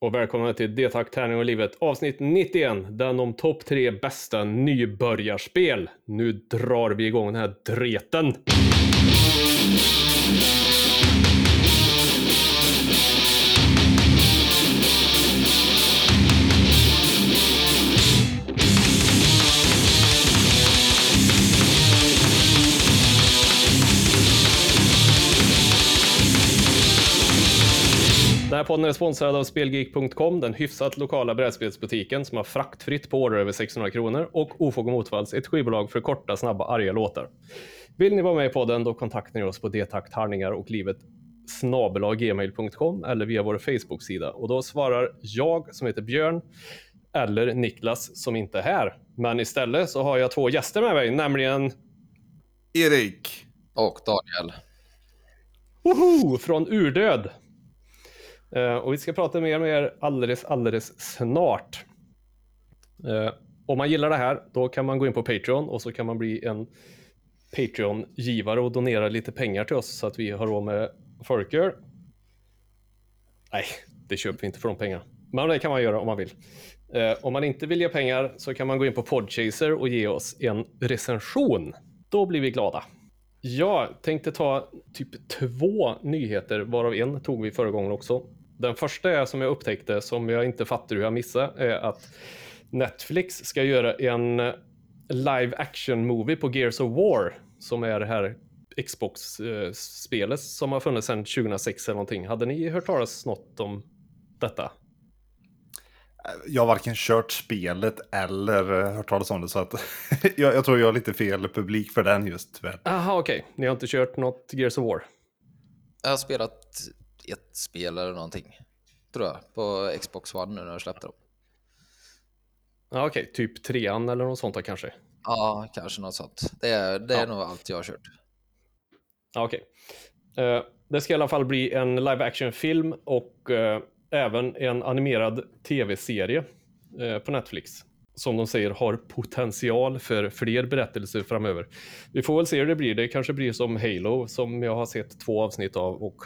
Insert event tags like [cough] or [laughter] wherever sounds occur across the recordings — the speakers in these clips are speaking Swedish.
Och välkomna till D-tack, tärning och livet avsnitt 91. Den om topp tre bästa nybörjarspel. Nu drar vi igång den här dreten. Podden är sponsrad av Spelgeek.com, den hyfsat lokala brädspelsbutiken som har fraktfritt på order över 600 kronor och Ofog och Motvalls, ett skivbolag för korta, snabba, arga låtar. Vill ni vara med i podden, då kontaktar ni oss på detakt, harningar och livet snabelaggmail.com eller via vår Facebook-sida. Och då svarar jag, som heter Björn, eller Niklas, som inte är här. Men istället så har jag två gäster med mig, nämligen Erik. Och Daniel. Woho! från Urdöd. Eh, och vi ska prata mer med er alldeles, alldeles snart. Eh, om man gillar det här, då kan man gå in på Patreon och så kan man bli en Patreon-givare och donera lite pengar till oss så att vi har råd med folköl. Nej, det köper vi inte för de pengarna. Men det kan man göra om man vill. Eh, om man inte vill ge pengar så kan man gå in på Podchaser och ge oss en recension. Då blir vi glada. Jag tänkte ta typ två nyheter, varav en tog vi förra gången också. Den första är som jag upptäckte, som jag inte fattar hur jag missade, är att Netflix ska göra en live action movie på Gears of War, som är det här Xbox-spelet som har funnits sedan 2006 eller någonting. Hade ni hört talas något om detta? Jag har varken kört spelet eller hört talas om det, så att [laughs] jag, jag tror jag är lite fel publik för den just tyvärr. Aha, okej. Okay. Ni har inte kört något Gears of War? Jag har spelat ett spel eller någonting, tror jag, på Xbox One nu när jag släppte dem. Ja, okej. Okay. Typ trean eller något sånt då kanske? Ja, kanske något sånt. Det är, det är ja. nog allt jag har kört. Ja, okej. Okay. Uh, det ska i alla fall bli en live action-film och uh, även en animerad tv-serie uh, på Netflix. Som de säger har potential för fler berättelser framöver. Vi får väl se hur det blir. Det kanske blir som Halo som jag har sett två avsnitt av och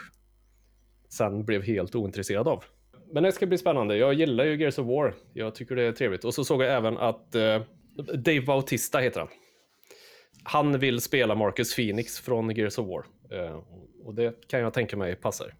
sen blev helt ointresserad av. Men det ska bli spännande. Jag gillar ju Gears of War. Jag tycker det är trevligt. Och så såg jag även att eh, Dave Bautista heter han. Han vill spela Marcus Phoenix från Gears of War. Eh, och det kan jag tänka mig passar.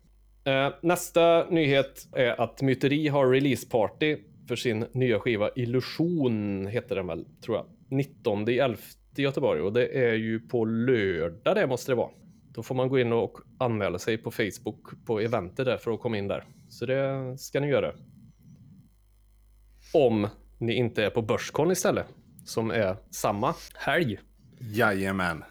Eh, nästa nyhet är att Myteri har releaseparty för sin nya skiva Illusion, heter den väl, tror jag. 19 i 11 i Göteborg och det är ju på lördag det måste det vara. Då får man gå in och anmäla sig på Facebook på eventet där för att komma in där. Så det ska ni göra. Om ni inte är på Börskon istället, som är samma helg. Jajamän.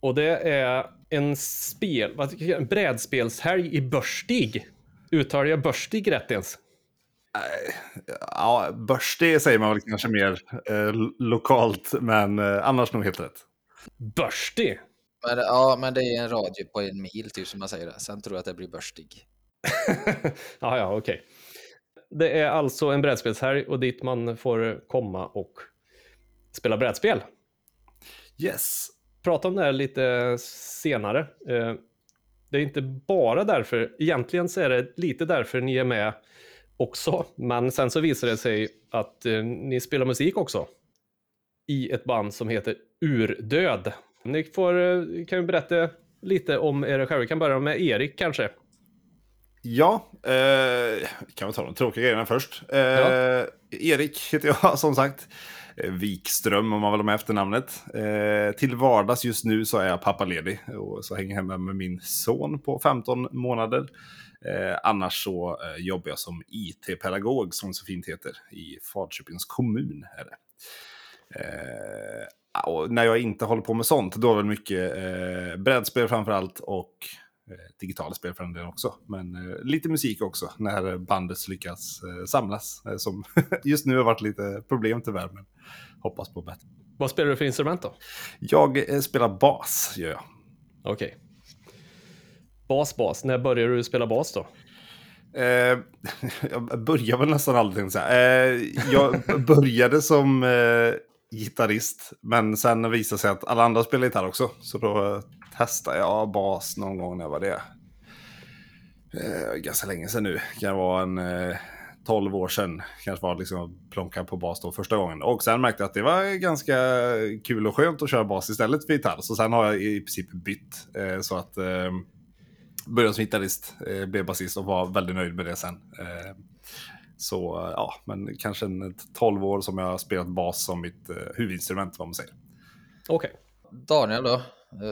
Och det är en spel, vad en brädspelshelg i Börstig. Uttalar jag Börstig rätt ens? Ja, Börstig säger man väl kanske mer eh, lokalt, men eh, annars nog helt rätt. Börstig? Men, ja, men det är en radie på en mil, typ som man säger det. Sen tror jag att det blir Börstig. [laughs] ja, ja, okej. Okay. Det är alltså en brädspelshelg och dit man får komma och spela brädspel. Yes. Prata om det här lite senare. Eh, det är inte bara därför, egentligen så är det lite därför ni är med också, men sen så visar det sig att eh, ni spelar musik också i ett band som heter Urdöd. Ni får, eh, kan ju berätta lite om er själva. Vi kan börja med Erik kanske. Ja, eh, kan vi ta de tråkiga grejerna först. Eh, ja. Erik heter jag [laughs] som sagt. Eh, Wikström om man vill ha med efternamnet. Eh, till vardags just nu så är jag pappaledig och så hänger jag hemma med min son på 15 månader. Eh, annars så eh, jobbar jag som IT-pedagog som så fint heter i Falköpings kommun. Är det. Eh, och när jag inte håller på med sånt, då är det mycket eh, brädspel framför allt och eh, digitala spel för en del också. Men eh, lite musik också när bandet lyckas eh, samlas. Eh, som [laughs] just nu har varit lite problem tyvärr, men hoppas på bättre. Vad spelar du för instrument då? Jag eh, spelar bas, gör jag. Okej. Okay. Bas, bas. När började du spela bas då? Eh, [laughs] jag började väl nästan aldrig. Så eh, jag började som eh, gitarrist, men sen visade det sig att alla andra spelar gitarr också. Så då eh, testade jag bas någon gång när var det? Eh, ganska länge sedan nu. Det kan vara en eh, 12 år sedan kanske var liksom plonka på bas då första gången. Och sen märkte jag att det var ganska kul och skönt att köra bas istället för gitarr. Så sen har jag i princip bytt. Eh, så att eh, började som gitarrist, eh, blev basist och var väldigt nöjd med det sen. Eh, så ja, men kanske en 12 år som jag har spelat bas som mitt eh, huvudinstrument vad man säger. Okej. Daniel då? Eh,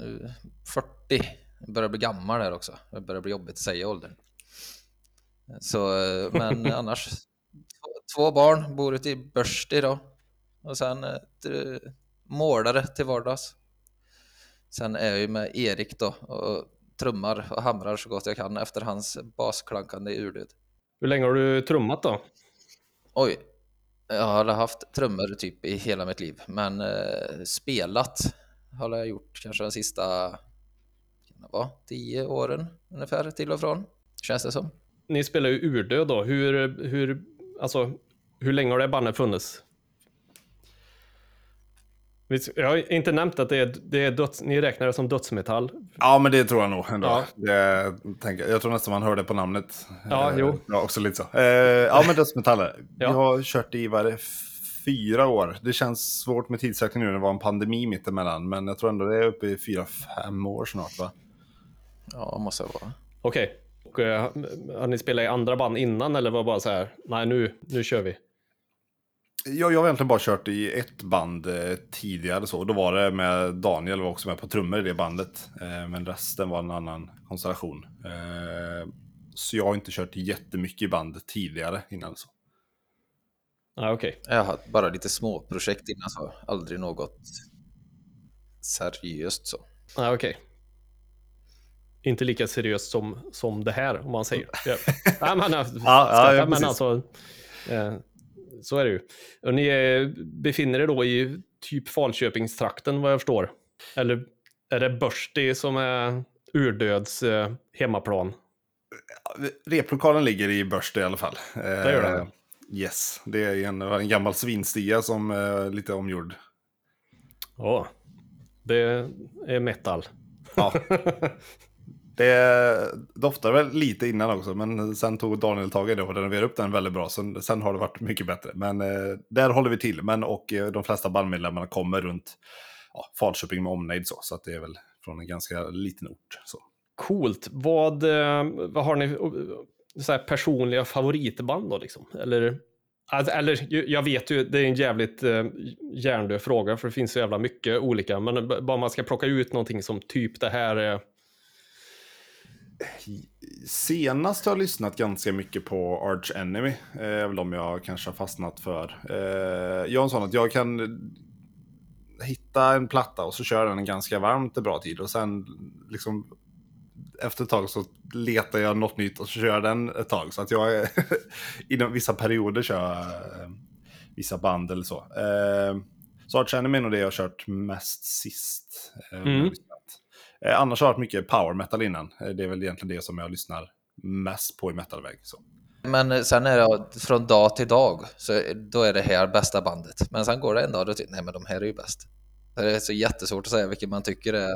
eh, 40. Börjar bli gammal här också. Det börjar bli jobbigt att säga åldern. Så, eh, men [laughs] annars. två- Två barn, bor ute i Börsti då. Och sen eh, målare till vardags. Sen är jag ju med Erik då och trummar och hamrar så gott jag kan efter hans basklankande urdöd. Hur länge har du trummat då? Oj, jag har haft trummor typ i hela mitt liv, men eh, spelat har jag gjort kanske de sista vara, tio åren ungefär till och från, känns det som. Ni spelar ju urdöd då. Hur, hur, alltså, hur länge har det bandet funnits? Jag har inte nämnt att det är, det är döds, ni räknar det som dödsmetall. Ja, men det tror jag nog ändå. Ja. Det, tänker, jag tror nästan man hör det på namnet. Ja, Eh, jo. Ja, också lite så. Eh, ja, men dödsmetaller. Ja. Vi har kört i, vad fyra år. Det känns svårt med tidsräkning nu när det var en pandemi mittemellan. Men jag tror ändå det är uppe i fyra, fem år snart, va? Ja, måste det vara. Okej. Och, eh, har ni spelat i andra band innan eller var det bara så här, nej nu, nu kör vi? Jag, jag har egentligen bara kört i ett band eh, tidigare så. Då var det med Daniel var också med på trummor i det bandet. Eh, men resten var en annan konstellation. Eh, så jag har inte kört jättemycket i band tidigare innan så. Nej, okej. Jag har bara lite små projekt innan så aldrig något seriöst så. Nej, okej. Inte lika seriöst som, som det här, om man säger. [laughs] Ja. Nej, men, ja, ja, men precis. alltså, eh, så är det ju. Och ni eh, befinner er då i typ Falköpingstrakten, vad jag förstår. Eller är det Börsti som är urdöds eh, hemmaplan? Replokalen ligger i Börste i alla fall. Eh, Det gör den. Yes, det är en, en gammal svinstia som är lite omgjord. Ja, det är metal. Ja. [laughs] Det doftar väl lite innan också, men sen tog Daniel tag i det och renoverade upp den väldigt bra. Sen, sen har det varit mycket bättre. Men eh, där håller vi till. Men och eh, de flesta bandmedlemmarna kommer runt ja, Falköping med omnejd så. Så att det är väl från en ganska liten ort. Så. Coolt. Vad, eh, vad har ni eh, så här, personliga favoritband då liksom? Eller, alltså, eller jag vet ju, det är en jävligt eh, hjärndöd fråga för det finns så jävla mycket olika. Men bara man ska plocka ut någonting som typ det här är. Senast har jag lyssnat ganska mycket på Arch Enemy. Eh, är väl de jag kanske har fastnat för. Eh, jag är en sån att jag kan hitta en platta och så kör den en ganska varmt en bra tid. Och sen liksom efter ett tag så letar jag något nytt och så kör den ett tag. Så att jag [laughs] inom vissa perioder kör eh, vissa band eller så. Eh, så Arch Enemy är nog det jag har kört mest sist. Eh, Mm. Jag. Eh, annars har det varit mycket power metal innan. Eh, det är väl egentligen det som jag lyssnar mest på i metalväg. Så. Men eh, sen är det från dag till dag, så då är det här bästa bandet. Men sen går det en dag och då tycker nej men de här är ju bäst. Det är så jättesvårt att säga vilket man tycker är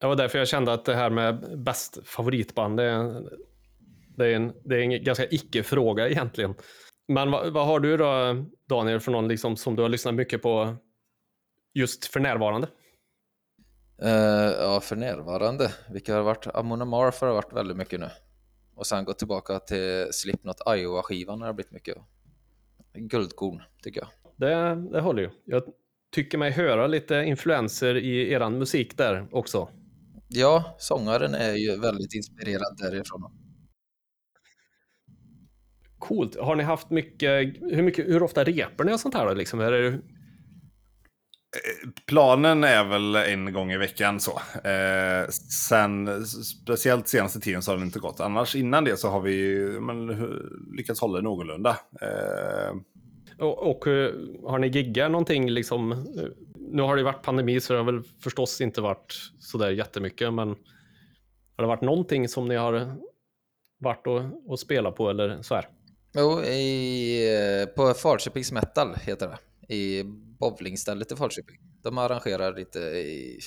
Det var därför jag kände att det här med bäst favoritband, det är, det är en, det är en ganska icke-fråga egentligen. Men vad, vad har du då, Daniel, för någon liksom som du har lyssnat mycket på just för närvarande? Eh, ja, för närvarande. Vilka har varit? Amon Amarth har varit väldigt mycket nu. Och sen gå tillbaka till Slipknot Iowa-skivan har det blivit mycket. Guldkorn, tycker jag. Det, det håller ju. Jag tycker mig höra lite influenser i eran musik där också. Ja, sångaren är ju väldigt inspirerad därifrån. Coolt. Har ni haft mycket, hur, mycket, hur ofta repar ni och sånt här då? Liksom? Är det, Planen är väl en gång i veckan så. Eh, sen, speciellt senaste tiden så har det inte gått. Annars innan det så har vi men, lyckats hålla det någorlunda. Eh, och, och eh, har ni giggat någonting liksom? eh, Nu har det ju varit pandemi så det har väl förstås inte varit sådär jättemycket, men har det varit någonting som ni har varit och, och spelat på eller så här? Jo, i, eh, på Falköpings Metal heter det. I bowlingstället i Falköping. De arrangerar lite i...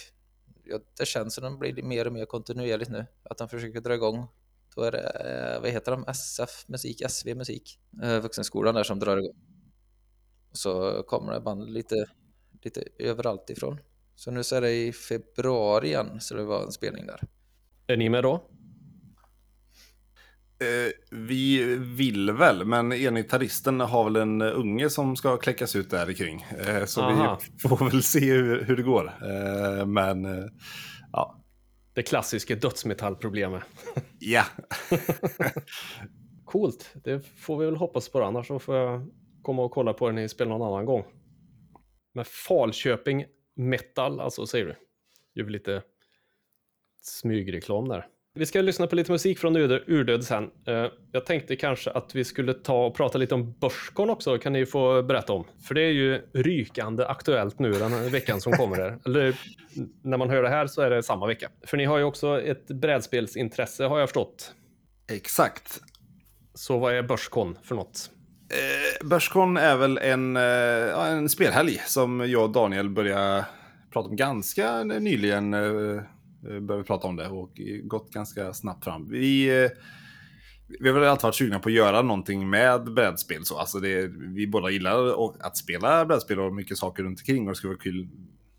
Ja, det känns som de blir mer och mer kontinuerligt nu. Att de försöker dra igång Då är det, eh, vad heter de, SF Musik, SV Musik, eh, vuxenskolan där som drar igång. Och så kommer det band lite, lite överallt ifrån. Så nu så är det i februari igen, så det var en spelning där. Är ni med då? Eh, vi vill väl, men engitarristen har väl en unge som ska kläckas ut där kring. Eh, så Aha. vi [laughs] får väl se hur, hur det går. Eh, men ja, Det klassiska dödsmetallproblemet. ja. [laughs] Coolt, det får vi väl hoppas på. Annars så får jag komma och kolla på den i spel någon annan gång. Men Falköping Metal, alltså säger du? Gör vi lite smygreklam där. Vi ska lyssna på lite musik från Urdöd, sen. Eh, Jag tänkte kanske att vi skulle ta och prata lite om Börskon också, kan ni få berätta om. För det är ju rykande aktuellt nu den här veckan som kommer. Här. [laughs] Eller när man hör det här så är det samma vecka. För ni har ju också ett brädspelsintresse har jag förstått. Exakt. Så vad är Börskon för något? Eh, är väl en, eh, en spelhelg som jag och Daniel började prata om ganska nyligen. Eh, Eh, började prata om det och gått ganska snabbt fram. Vi, eh, vi har väl alltid varit sugna på att göra någonting med brädspel. Så. Alltså det, vi båda gillar att spela brädspel och mycket saker runt omkring. Och det skulle vara kul,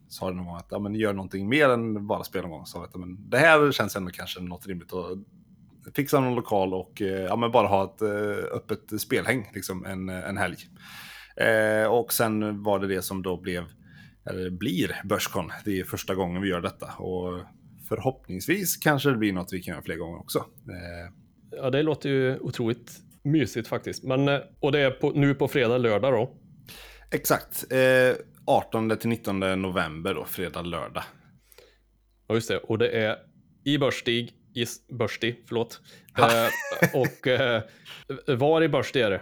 sa det någon gång, att ja, men gör någonting mer än bara spela någon gång. Så, att, ja, men det här känns ändå kanske något rimligt. att fixa någon lokal och eh, ja, men bara ha ett öppet spelhäng liksom, en, en helg. Eh, och sen var det det som då blev, eller blir Börskon. Det är första gången vi gör detta. Och förhoppningsvis kanske det blir något vi kan göra fler gånger också. Eh, Ja, det låter ju otroligt mysigt faktiskt. Men, eh, och det är på, nu på fredag, lördag då. exakt. Eh, 18 till 19 november då, fredag, lördag. Ja, just det. Och det är i Börstig, i Börstig, förlåt. Eh, och eh, var i Börstig är det?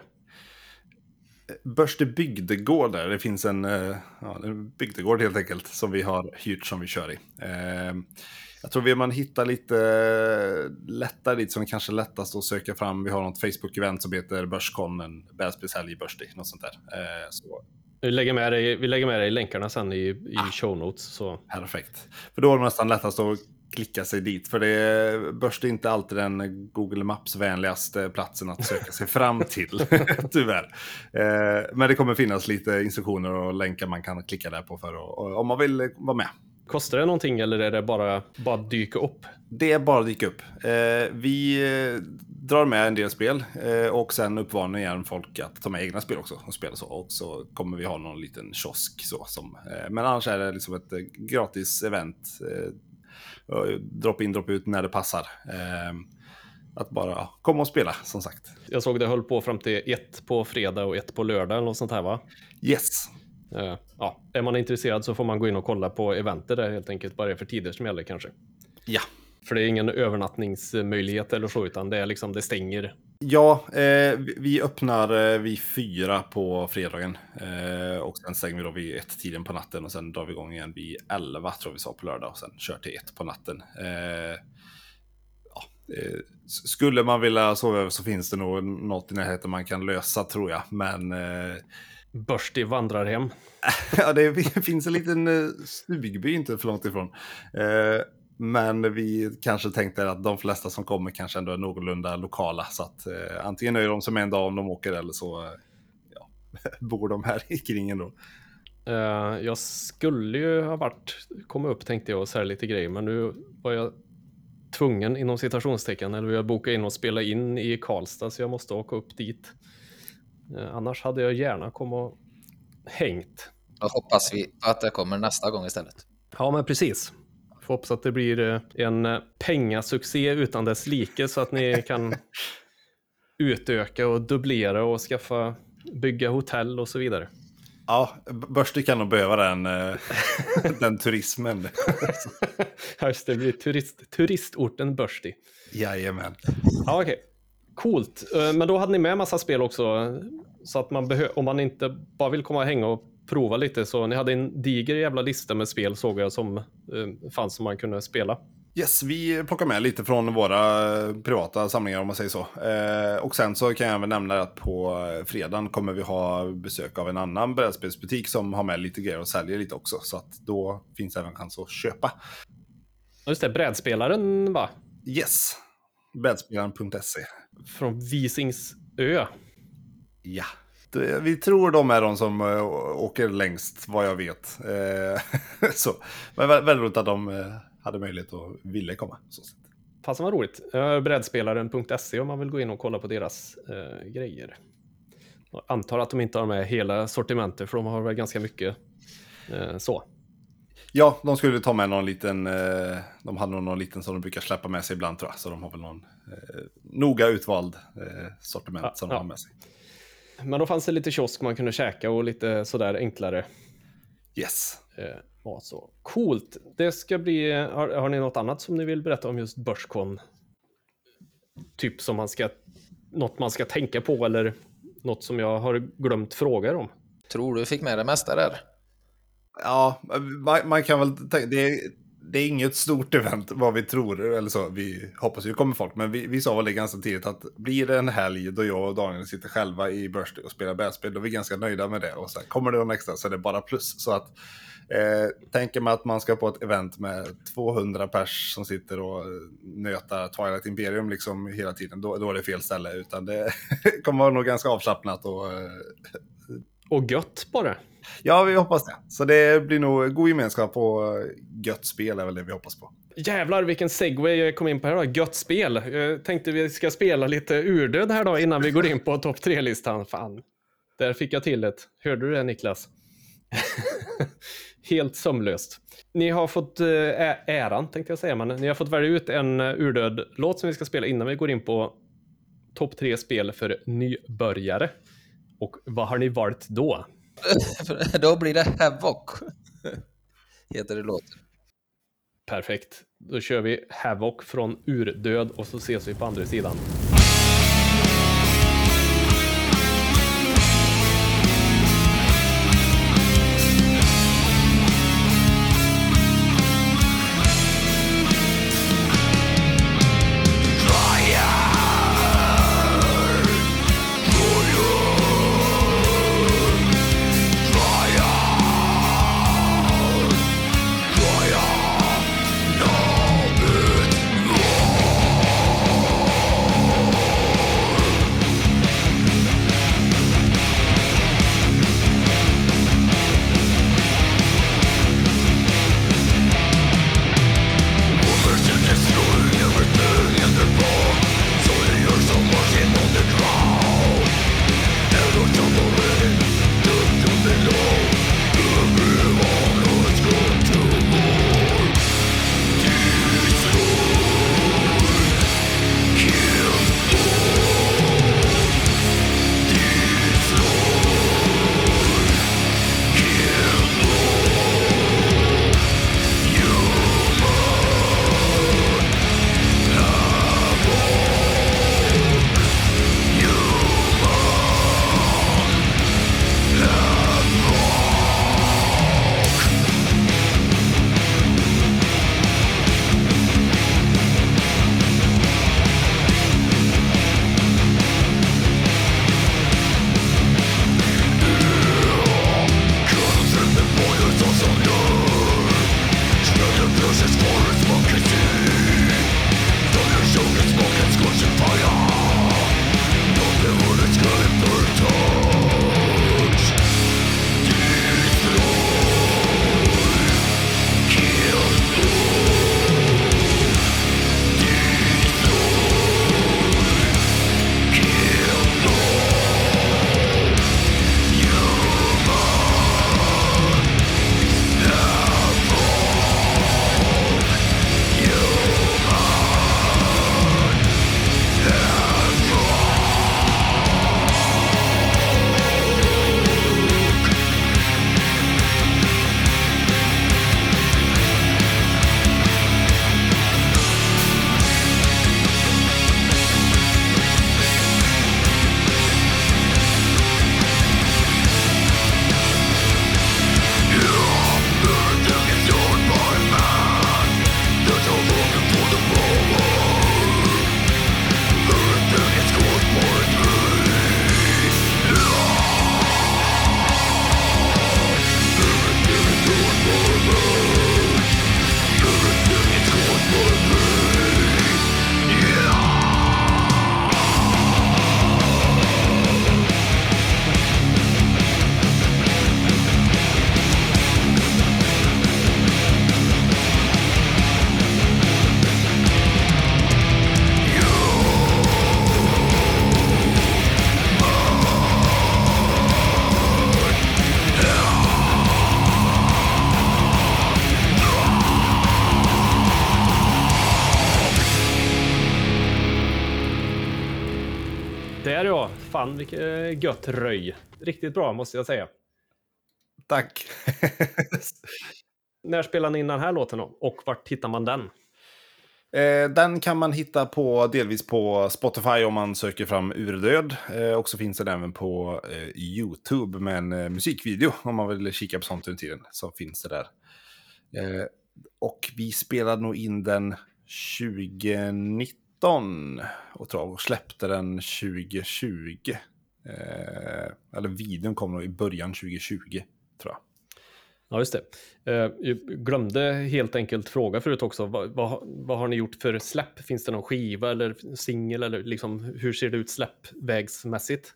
Börste bygdegård där. Det finns en, eh, ja, en bygdegård helt enkelt som vi har hyrt som vi kör i. Eh, jag tror vi man hittar lite lättare dit som är kanske lättast att söka fram. Vi har något Facebook-event som heter Börskon, en brädspelshelg i Börsti, något sånt där. Eh, så Vi lägger med dig, vi lägger med dig länkarna sen i, i Ah. show notes. Så. perfekt. För då är det nästan lättast att klicka sig dit. För det är, Börst är inte alltid den Google Maps-vänligaste platsen att söka sig fram till, [laughs] tyvärr. Eh, men det kommer finnas lite instruktioner och länkar man kan klicka där på för att, om man vill vara med. Kostar det någonting eller är det bara, bara dyka upp? Det är bara att dyka upp. Eh, vi eh, drar med en del spel eh, och sen uppmanar igen folk att ta med egna spel också och spela så. Och så kommer vi ha någon liten kiosk så. Som, eh, men annars är det liksom ett eh, gratis event. Eh, drop in, drop ut när det passar. Att bara ja, komma och spela som sagt. Jag såg det höll på fram till ett på fredag och ett på lördag eller något sånt här va? Yes. Eh, ja, är man intresserad så får man gå in och kolla på eventet där helt enkelt, vad det är för tider som gäller kanske. Ja. För det är ingen övernattningsmöjlighet eller så, utan det är liksom, det stänger. Ja, eh, vi- öppnar eh, vid fyra på fredagen. Eh, och sen stänger vi då vid ett tiden på natten och sen drar vi igång igen vid elva tror vi sa på lördag och sen kör till ett på natten. Eh, ja, eh, skulle man vilja sova över så finns det nog något i närheten man kan lösa tror jag. Men eh, Börstig vandrarhem. [laughs] ja, det [laughs] finns en liten eh, stugby inte för långt ifrån. Eh, men vi kanske tänkte att de flesta som kommer kanske ändå är någorlunda lokala. Så att eh, antingen nöjer de sig med en dag om de åker eller så eh, ja, [laughs] bor de här i kringen då. Jag skulle ju ha varit, komma upp tänkte jag och sälja lite grejer, men nu var jag tvungen inom citationstecken, eller jag bokade in och spela in i Karlstad, så jag måste åka upp dit. Eh, annars hade jag gärna kommit och hängt. Då hoppas vi att det kommer nästa gång istället. Ja, men precis. Får hoppas att det blir eh, en eh, pengasuccé utan dess like så att ni [laughs] kan utöka och dubblera och skaffa, bygga hotell och så vidare. Ja, Börste kan nog behöva den, [laughs] den turismen. Just det, blir turist, turistorten Börsti. Jajamän. Ja, okej. Coolt. Eh, Men då hade ni med massa spel också. Så att man om man inte bara vill komma och hänga och prova lite så ni hade en diger jävla lista med spel såg jag som eh, fanns som man kunde spela. Yes, vi plockar med lite från våra privata samlingar om man säger så. Eh, och sen så kan jag även nämna att på fredagen kommer vi ha besök av en annan brädspelsbutik som har med lite grejer och säljer lite också. Så att då finns även chans att köpa. Just det, brädspelaren va? Yes. Brädspelaren.se. Från Visingsö. Ja. Vi tror de är de som uh, åker längst, vad jag vet. Uh, [laughs] så. Men väldigt roligt att de uh, hade möjlighet och ville komma. Så. Fasen vad roligt. Brädspelaren.se om man vill gå in och kolla på deras grejer. Jag antar att de inte har med hela sortimentet, för de har väl ganska mycket så. Ja, de skulle ta med någon liten, eh, de hade någon liten som de brukar släppa med sig ibland tror jag. Så de har väl någon eh, noga utvald eh, sortiment ja, som de ja. har med sig. Men då fanns det lite kiosk man kunde käka och lite sådär enklare. Yes. Eh, så. Coolt. Det ska bli, har, har ni något annat som ni vill berätta om just Börskon? Typ som man ska, något man ska tänka på eller något som jag har glömt fråga om? Tror du fick med det mesta där? Ja, man, man, kan väl tänka, det är, det är inget stort event vad vi tror, eller så, vi hoppas ju kommer folk, men vi, vi sa väl det ganska tidigt att blir det en helg då jag och Daniel sitter själva i Birthday och spelar brädspel, då är vi ganska nöjda med det. Och sen kommer det någon extra så är det bara plus. Så att eh, tänker man att man ska på ett event med 200 pers som sitter och nötar Twilight Imperium liksom hela tiden, då, då är det fel ställe, utan det [laughs] kommer vara nog ganska avslappnat och... Eh, och gött bara. Ja, vi hoppas det. Så det blir nog god gemenskap och eh, gött spel är väl det vi hoppas på. Jävlar vilken segway jag kom in på här då. Gött spel. Jag tänkte vi ska spela lite urdöd här då innan vi går in på topp tre-listan. Fan. Där fick jag till det. Hörde du det Niklas? [laughs] Helt sömlöst. Ni har fått eh, ä- äran, tänkte jag säga, men ni har fått välja ut en eh, urdöd låt som vi ska spela innan vi går in på topp tre spel för nybörjare. Och vad har ni valt då? [laughs] Då blir det Havoc. Heter det låten. Perfekt. Då kör vi Havoc från Urdöd och så ses vi på andra sidan. Fan vilket gött röj. Riktigt bra måste jag säga. Tack. [laughs] När spelar ni in den här låten då? Och vart hittar man den? Eh, den kan man hitta på delvis på Spotify om man söker fram Urdöd. Eh, och så finns den även på eh, YouTube med en eh, musikvideo om man vill kika på sånt under tiden. Så finns det där. Eh, och vi spelade nog in den 2019 och tror jag, och släppte den 2020. Eh, eller videon kom nog i början 2020 tror jag. Ja, just det. Eh, jag glömde helt enkelt fråga förut också. Vad, vad, vad, har ni gjort för släpp? Finns det någon skiva eller singel? Eller liksom, hur ser det ut släppvägsmässigt?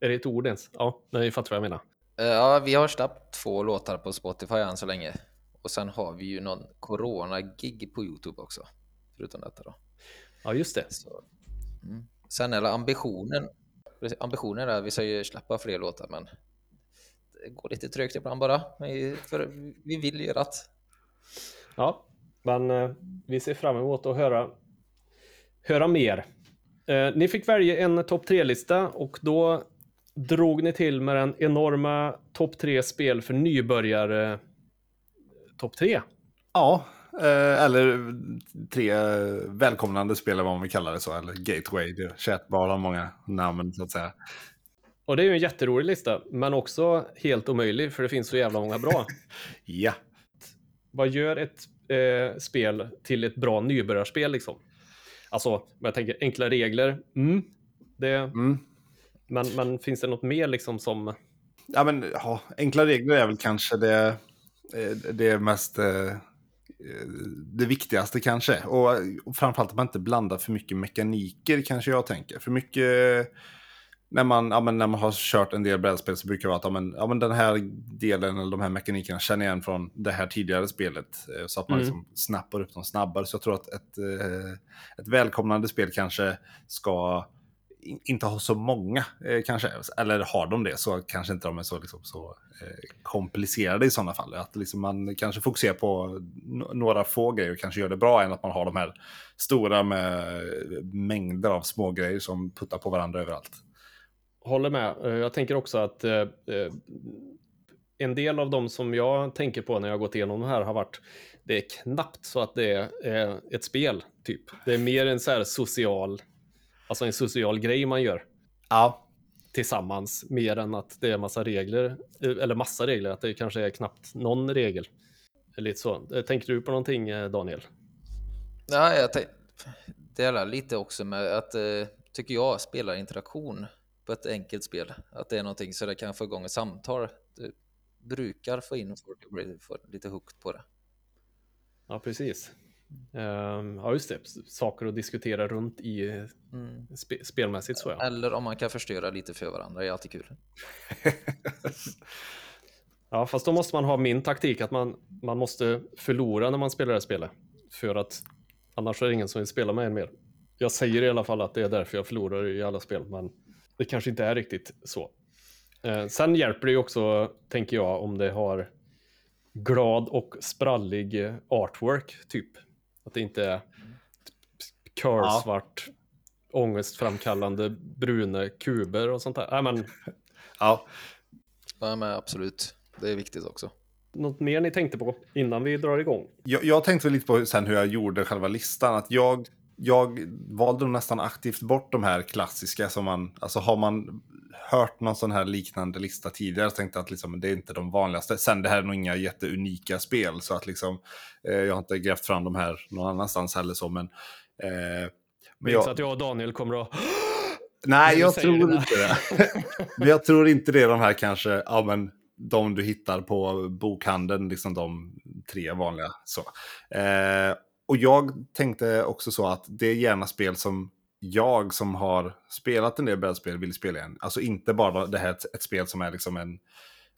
Är det ett ord ens? Ja, ni fattar vad jag menar. Eh, ja, vi har släppt två låtar på Spotify än så länge. Och sen har vi ju någon corona-gig på YouTube också. Förutom detta då. Ja, just det. Så, mm. Sen är det ambitionen. Ambitionen är att vi ska ju släppa fler låtar, men det går lite trögt ibland bara. För vi vill göra det. Ja, men eh, vi ser fram emot att höra, höra mer. Eh, ni fick välja en topp tre-lista och då drog ni till med den enorma topp tre spel för nybörjare topp tre. Ja, eh, eller tre välkomnande spel eller vad man vill kalla det så, eller gateway. Det är många namn så att säga. Och det är ju en jätterolig lista, men också helt omöjlig för det finns så jävla många bra. [laughs] ja. Vad gör ett eh, spel till ett bra nybörjarspel liksom? Alltså, jag tänker enkla regler. Mm, det, mm. Men, men finns det något mer liksom som... Ja, men ja, enkla regler är väl kanske det, eh, det mest... Eh, det viktigaste kanske. Och, och framförallt att man inte blandar för mycket mekaniker kanske jag tänker. För mycket när man, ja, när man har kört en del brädspel så brukar det vara att ja, men, ja, men den här delen eller de här mekanikerna känner jag igen från det här tidigare spelet. Eh, så att man mm. liksom snappar upp dem snabbare. Så jag tror att ett, eh, ett välkomnande spel kanske ska inte ha så många, eh, kanske. Eller har de det så kanske inte de är så, liksom, så eh, komplicerade i sådana fall. Att liksom man kanske fokuserar på några få grejer och kanske gör det bra än att man har de här stora med eh, mängder av små grejer som puttar på varandra överallt håller med. Eh, jag tänker också att eh, eh, en del av de som jag tänker på när jag gått igenom det här har varit det är knappt så att det är ett spel, typ. Det är mer en så här social, alltså en social grej man gör. Ja. Tillsammans, mer än att det är massa regler, eller massa regler, att det kanske är knappt någon regel. Lite så. Tänker du på någonting, Daniel? Ja, jag delar lite också med att, tycker jag, spelar interaktion på ett enkelt spel. Att det är någonting så det kan få igång ett samtal. Du brukar få in folk och bli lite hooked på det. Ja, precis. Um, ja, just det. Saker att diskutera runt i mm. spe spelmässigt så ja. Eller om man kan förstöra lite för varandra, det är alltid kul. [laughs] ja, fast då måste man ha min taktik att man, man måste förlora när man spelar det här spelet. För att annars är det ingen som vill spela med en mer. Jag säger i alla fall att det är därför jag förlorar i alla spel, men det kanske inte är riktigt så. Eh, sen hjälper det ju också, tänker jag, om det har glad och sprallig artwork, typ. Att det inte är körsvart, ja. ångestframkallande bruna kuber och sånt där. Äh, men... [laughs] Ja. ja, men absolut. Det är viktigt också. Något mer ni tänkte på innan vi drar igång? Jag, jag tänkte lite på sen hur jag gjorde själva listan. Att jag jag valde nästan aktivt bort de här klassiska som man, alltså har man hört någon sån här liknande lista tidigare så tänkte jag att liksom, det är inte de vanligaste. Sen det här är nog inga jätteunika spel så att liksom, eh, jag har inte grävt fram de här någon annanstans heller så men... Eh, men jag... att jag och Daniel kommer att... [gasps] Nej, jag tror inte det. men jag tror inte det är de här kanske, ja men de du hittar på bokhandeln, liksom de tre vanliga. Så. Eh, och jag tänkte också så att det är gärna spel som jag som har spelat en del brädspel vill spela igen. Alltså inte bara det här ett, ett spel som är liksom en,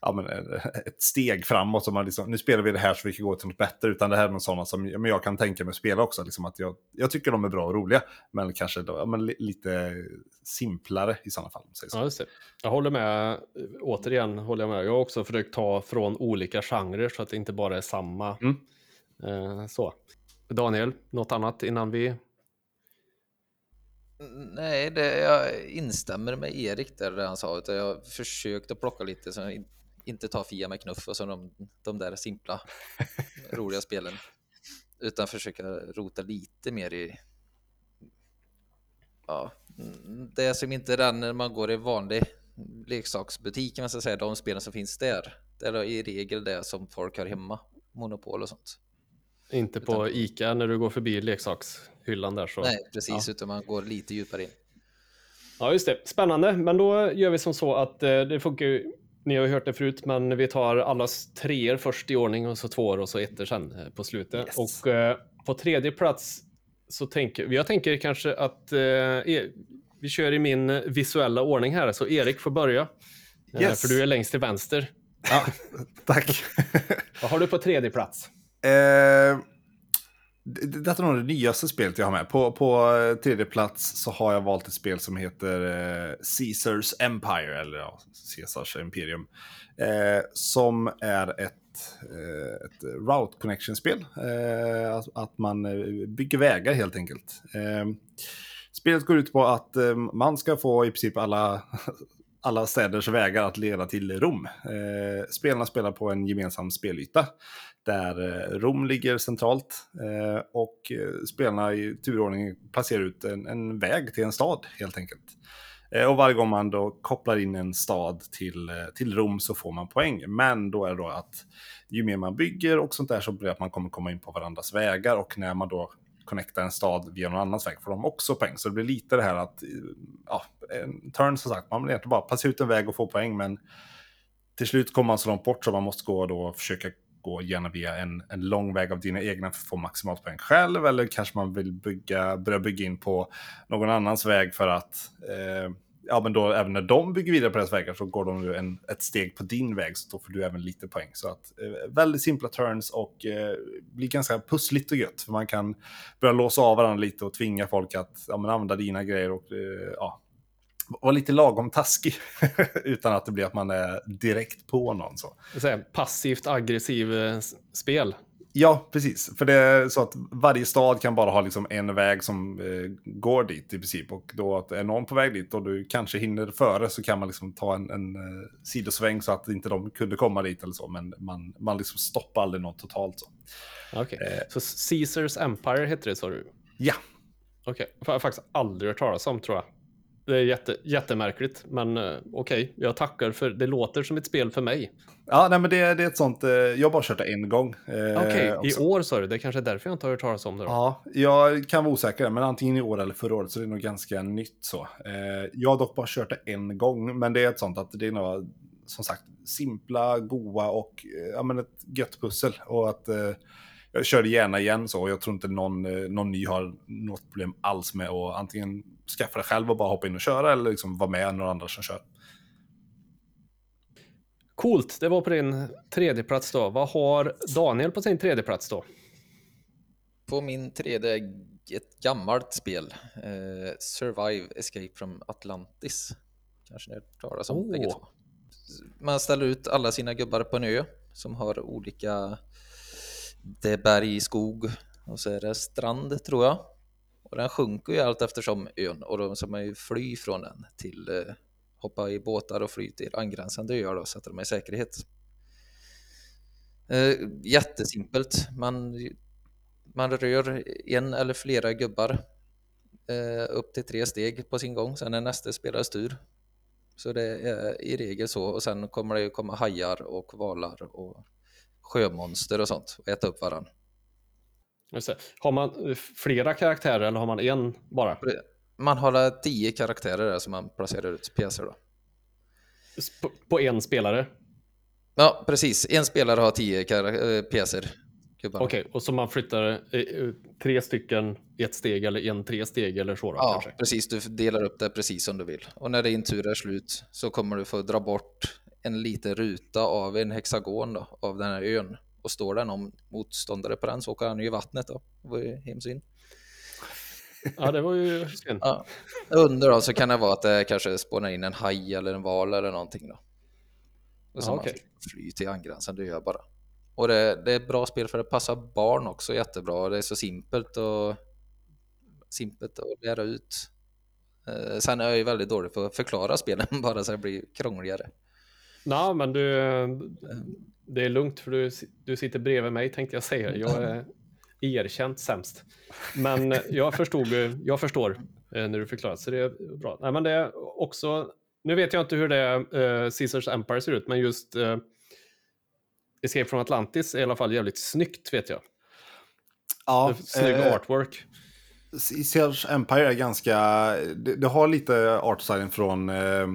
ja, men [laughs] ett steg framåt. Som man liksom, nu spelar vi det här så vi kan gå till något bättre. Utan det här är något sådana som men jag kan tänka mig att spela också. Liksom att jag, jag tycker de är bra och roliga. Men kanske då, ja, men lite simplare i sådana fall. Så. Ja, just det. Jag håller med. Återigen håller jag med. Jag har också försökt ta från olika genrer så att det inte bara är samma. Mm. Eh, så. Daniel, något annat innan vi Nej, det, jag instämmer med Erik där det han sa. Utan jag försökte plocka lite så jag inte ta Fia med knuff och så de, de där simpla [laughs] roliga spelen. Utan försöka rota lite mer i ja, det som inte är när man går i vanlig leksaksbutik man säga, de spelen som finns där. Det är i regel det som folk har hemma, monopol och sånt. Inte på utan, Ica när du går förbi leksakshyllan där så. Nej, precis, ja. utan man går lite djupare in. Ja, just det. Spännande, men då gör vi som så att eh, det funkar ju. Ni har ju hört det förut, men vi tar allas treor först i ordning och så tvåor och så ettor sen eh, på slutet. Yes. Och eh, på tredje plats så tänker jag tänker kanske att eh, e, vi kör i min visuella ordning här, så Erik får börja. Eh, yes. för du är längst till vänster. Ja, tack. [laughs] Vad har du på tredje plats? Eh, detta är nog det nyaste spelet jag har med. På, på eh, tredje plats så har jag valt ett spel som heter eh, Caesars Empire, eller ja, Caesars Imperium. Eh, som är ett Eh, ett route connection-spel. Eh, att, att, man eh, bygger vägar helt enkelt. Eh, spelet går ut på att man ska få i princip alla, [laughs] alla städers vägar att leda till Rom. Spelarna spelar på en gemensam spelyta där eh, Rom ligger centralt eh, och eh, spelarna i turordning placerar ut en, en väg till en stad helt enkelt. Och varje gång man då kopplar in en stad till, till Rom så får man poäng. Men då är det då att ju mer man bygger och sånt där så blir det att man kommer komma in på varandras vägar och när man då connectar en stad via någon annans väg får de också poäng. Så det blir lite det här att, ja, en turn som sagt, man vill egentligen bara passa ut en väg och få poäng men till slut kommer man så långt bort så man måste gå då och försöka gå gärna via en, en lång väg av dina egna för att få maximalt poäng själv. Eller kanske man vill bygga, börja bygga in på någon annans väg för att eh, ja, men då även när de bygger vidare på deras vägar så går de ju en, ett steg på din väg så då får du även lite poäng. Så att eh, väldigt simpla turns och eh, blir ganska pussligt och gött. För man kan börja låsa av varandra lite och tvinga folk att ja, men använda dina grejer och eh, ja, vara lite lagom taskig [laughs] utan att det blir att man är direkt på någon. Så. Passivt aggressiv eh, spel. Ja, precis. För det är så att varje stad kan bara ha liksom en väg som eh, går dit i princip. Och då att är någon på väg dit och du kanske hinner före så kan man liksom ta en, en uh, sidosväng så att inte de kunde komma dit eller så. Men man, man liksom stoppar aldrig något totalt. Så. Okej, okay. eh. så Caesars Empire heter det sa du? Ja. Okej, okay. jag har faktiskt aldrig hört talas om tror jag. Det är jätte, jättemärkligt, men uh, okej, okay. jag tackar för det låter som ett spel för mig. Ja, nej, men det, det är ett sånt, uh, jag har bara kört det en gång. Uh, okej, okay. i år sa du, det är kanske är därför jag inte har hört talas om det. Då. Ja, jag kan vara osäker, men antingen i år eller förra året, så det är nog ganska nytt så. jag har dock bara kört det en gång, men det är ett sånt att det är nog, som sagt, simpla, goa och ja, men ett gött pussel. Och att jag kör det gärna igen så, jag tror inte någon, någon ny har något problem alls med att antingen skaffa det själv och bara hoppa in och köra eller liksom vara med några andra som kör. Coolt, det var på din tredje plats då. Vad har Daniel på sin tredje plats då? På min tredje, ett gammalt spel. Eh, Survive Escape from Atlantis. Kanske ni har hört talas om oh. bägge två. Man ställer ut alla sina gubbar på en ö som har olika... Det är berg, skog och så är det strand tror jag. Och den sjunker ju allt eftersom ön och då ska man ju fly från den till eh, hoppa i båtar och fly till angränsande öar och sätta dem i säkerhet. Eh, jättesimpelt. Man, man rör en eller flera gubbar eh, upp till tre steg på sin gång. Sen är nästa spelare tur. Så det är i regel så. Och sen kommer det ju komma hajar och valar och sjömonster och sånt och äta upp varandra. Har man flera karaktärer eller har man en bara? Man har tio karaktärer som man placerar ut pjäser då. På, på en spelare? Ja, precis. En spelare har tio äh, pjäser. Okej, okay, och så man flyttar eh, tre stycken ett steg eller en tre steg eller så? Då, ja, kanske. precis. Du delar upp det precis som du vill. Och när din tur är slut så kommer du få dra bort en liten ruta av en hexagon då, av den här ön. Och står det någon motståndare på den så åker han ju i vattnet då. Det var ju hemsyn. Ja, det var ju synd. Ja. Under då så kan det vara att det kanske spånar in en haj eller en val eller någonting då. Och så ja, okay. flyr till angränsande öar bara. Och det, det är ett bra spel för det passar barn också jättebra. Det är så simpelt och simpelt att lära ut. Eh, sen är jag ju väldigt dålig på att förklara spelen [laughs] bara så det blir krångligare. Nej, men du, det är lugnt för du, du sitter bredvid mig tänkte jag säga. Jag är erkänt sämst. Men jag förstod, jag förstår eh, när du förklarar, så det är bra. Nej, men det är också, nu vet jag inte hur det är, uh, Caesars Empire ser ut, men just uh, Escape from Atlantis är i alla fall jävligt snyggt vet jag. Ja, Snygg eh, artwork. Caesars Empire är ganska, det, det har lite artstylen från eh,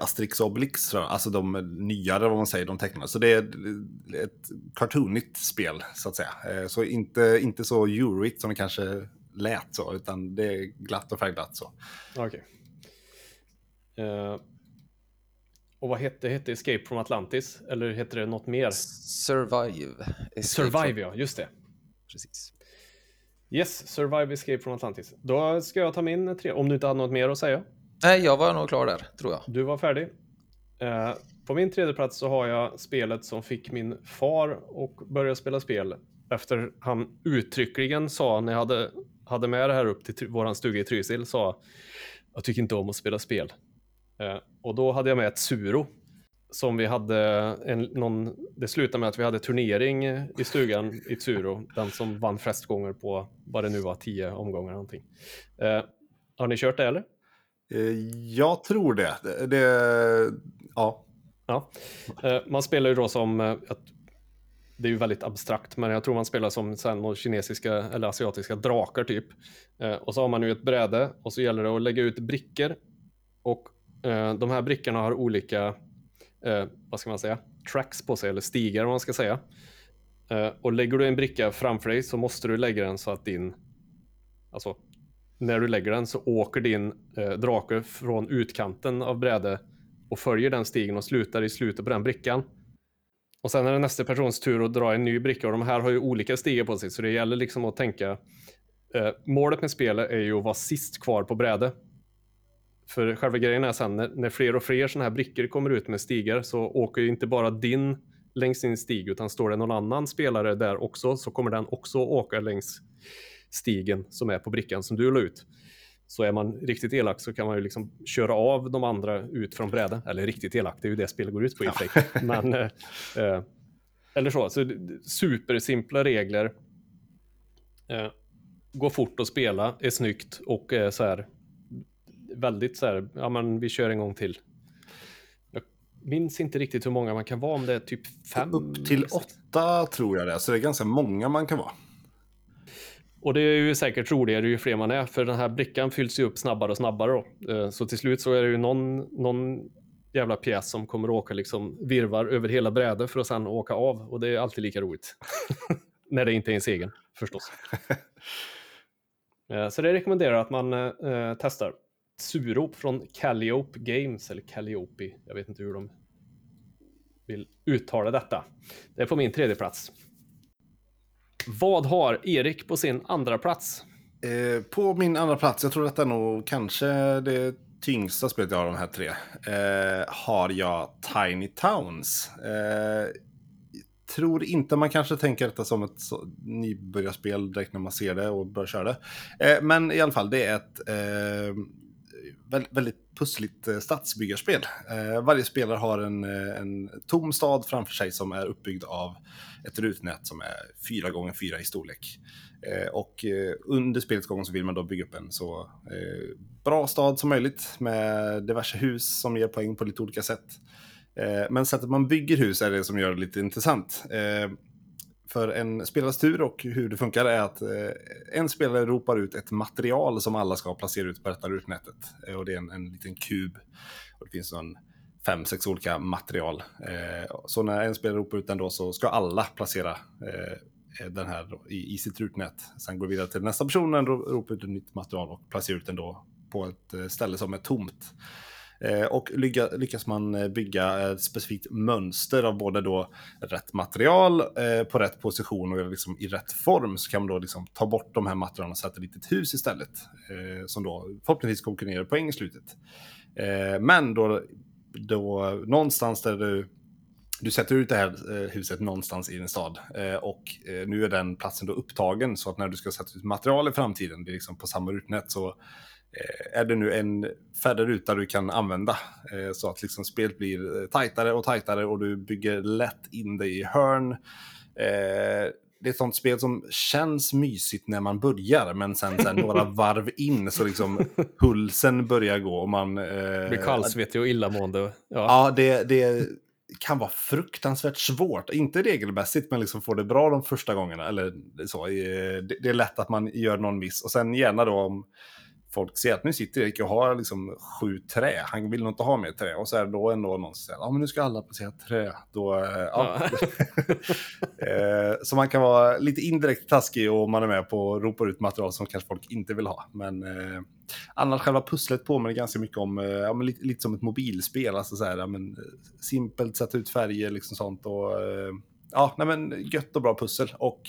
Asterix och Obelix, alltså de nyare vad man säger, de tecknade. Så det är ett cartoonigt spel, så att säga. Eh, så inte, inte så eurigt som det kanske lät så, utan det är glatt och färgglatt så. Okej. Okay. Uh, eh, och vad hette, hette Escape from Atlantis? Eller hette det något mer? Survive. Escape Survive, from... ja, just det. Precis. Yes, Survive Escape from Atlantis. Då ska jag ta min tre, om du inte hade något mer att säga. Nej, jag var nog klar där, tror jag. Du var färdig. Eh, på min tredje plats så har jag spelet som fick min far att börja spela spel efter han uttryckligen sa när jag hade, hade med det här upp till våran stuga i Trysil sa jag tycker inte om att spela spel. Eh, och då hade jag med ett Suro som vi hade en, någon, det slutade med att vi hade turnering i stugan i Tsuro, den som vann flest gånger på vad det nu var, tio omgångar någonting. Eh, har ni kört det eller? Eh, jag tror det. det, det ja. ja. Eh, man spelar ju då som, eh, det är ju väldigt abstrakt, men jag tror man spelar som sen, kinesiska eller asiatiska drakar typ. Och så har man ju ett bräde och så gäller det att lägga ut brickor. Och de här brickorna har olika, vad ska man säga, tracks på sig, eller stigar om man ska säga. Och lägger du en bricka framför dig så måste du lägga den så att din, alltså när du lägger den så åker din eh, drake från utkanten av brädet och följer den stigen och slutar i slutet på den brickan. Och sen är det nästa persons tur att dra en ny bricka och de här har ju olika stigar på sig så det gäller liksom att tänka. Eh, målet med spelet är ju att vara sist kvar på brädet. För själva grejen är sen när, när fler och fler sådana här brickor kommer ut med stigar så åker ju inte bara din längs din stig utan står det någon annan spelare där också så kommer den också åka längs stigen som är på brickan som du la ut. Så är man riktigt elak så kan man ju liksom köra av de andra ut från brädan. Eller riktigt elak, det är ju det spelet går ut på i ja. [laughs] Men, eh, eh, Eller så, så supersimpla regler. Eh, går fort att spela, är snyggt och är så här väldigt så här, ja men vi kör en gång till. Jag minns inte riktigt hur många man kan vara, om det är typ fem. Upp till åtta tror jag det är, så det är ganska många man kan vara. Och det är ju säkert roligare ju fler man är, för den här brickan fylls ju upp snabbare och snabbare då. Eh, så till slut så är det ju någon, någon jävla pjäs som kommer att åka liksom virvar över hela brädet för att sen åka av. Och det är alltid lika roligt. [laughs] När det inte är ens egen, förstås. Eh, så det rekommenderar att man eh, testar. Surop från Calliope Games, eller Calliope, jag vet inte hur de vill uttala detta. Det är på min tredje plats. Vad har Erik på sin andra plats? Eh, på min andra plats, jag tror detta är nog kanske det tyngsta spelet jag har av de här tre, eh, har jag Tiny Towns. Eh, tror inte man kanske tänker detta som ett nybörjarspel direkt när man ser det och börjar köra det. Eh, men i alla fall, det är ett eh, väldigt, väldigt pussligt eh, stadsbyggarspel. Eh, varje spelare har en, eh, en tom stad framför sig som är uppbyggd av ett rutnät som är 4 gånger 4 i storlek. Eh, och eh, under spelets gång så vill man då bygga upp en så eh, bra stad som möjligt med diverse hus som ger poäng på lite olika sätt. men sättet man bygger hus är det som gör det lite intressant för en spelares tur och hur det funkar är att en spelare ropar ut ett material som alla ska placera ut på detta rutnätet. Och det är en, en liten kub. Och det finns en fem, sex olika material. Eh, så när en spelare ropar ut den då så ska alla placera eh, den här då, i, i sitt rutnät. Sen går vi vidare till nästa person, den ropar ut ett nytt material och placerar ut den då på ett eh, ställe som är tomt. Eh, och lyckas man eh, bygga ett specifikt mönster av både då rätt material på rätt position och liksom i rätt form så kan man då liksom ta bort de här materialen och sätta ett litet hus istället. Som då förhoppningsvis kommer kunna ge poäng i slutet. Men då, då någonstans där du du sätter ut det här eh, huset någonstans i en stad eh, och eh, nu är den platsen då upptagen så att när du ska sätta ut material i framtiden, det är liksom på samma rutnät, så är det nu en färre ruta du kan använda. så att liksom spelet blir tajtare och tajtare och du bygger lätt in dig i hörn det är ett sånt spel som känns mysigt när man börjar, men sen, sen några [laughs] varv in så liksom pulsen börjar gå och man... Eh, blir kallsvettig och illamående. Ja, ja det, det kan vara fruktansvärt svårt. Inte regelmässigt, men liksom får det bra de första gångerna. Eller så. Det, det är lätt att man gör någon miss. Och sen gärna då om folk ser att nu sitter Erik och har liksom sju trä. Han vill nog inte ha mer trä. Och så är det då ändå någon som säger ja men nu ska alla placera trä. Då, eh, ja. [laughs] Eh, så man kan vara lite indirekt taskig om man är med på och ropar ut material som kanske folk inte vill ha. Men eh, annars själva pusslet påminner ganska mycket om, eh, ja, lite, lite, som ett mobilspel. Alltså så här, ja, men, simpelt, sätta ut färger liksom sånt. Och, eh, ja, nej, men gött och bra pussel. Och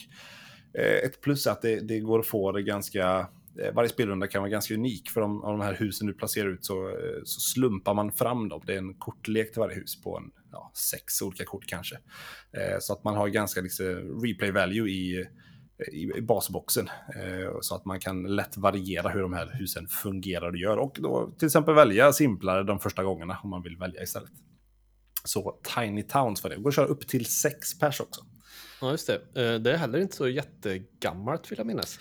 eh, ett plus är att det, det går att få det ganska Eh, Eh, varje spelrunda kan vara ganska unik. För om, om de här husen du placerar ut så, eh, så slumpar man fram dem. Det är en kortlek till varje hus på en, ja, sex olika kort kanske. Eh, så att man har ganska liksom, replay value i, i, i basboxen. Eh, så att man kan lätt variera hur de här husen fungerar och gör. Och då till exempel välja simplare de första gångerna om man vill välja istället. Så Tiny Towns för det. Det går att köra upp till sex pers också. Ja, just det. Eh, det är heller inte så jättegammalt vill jag minnas.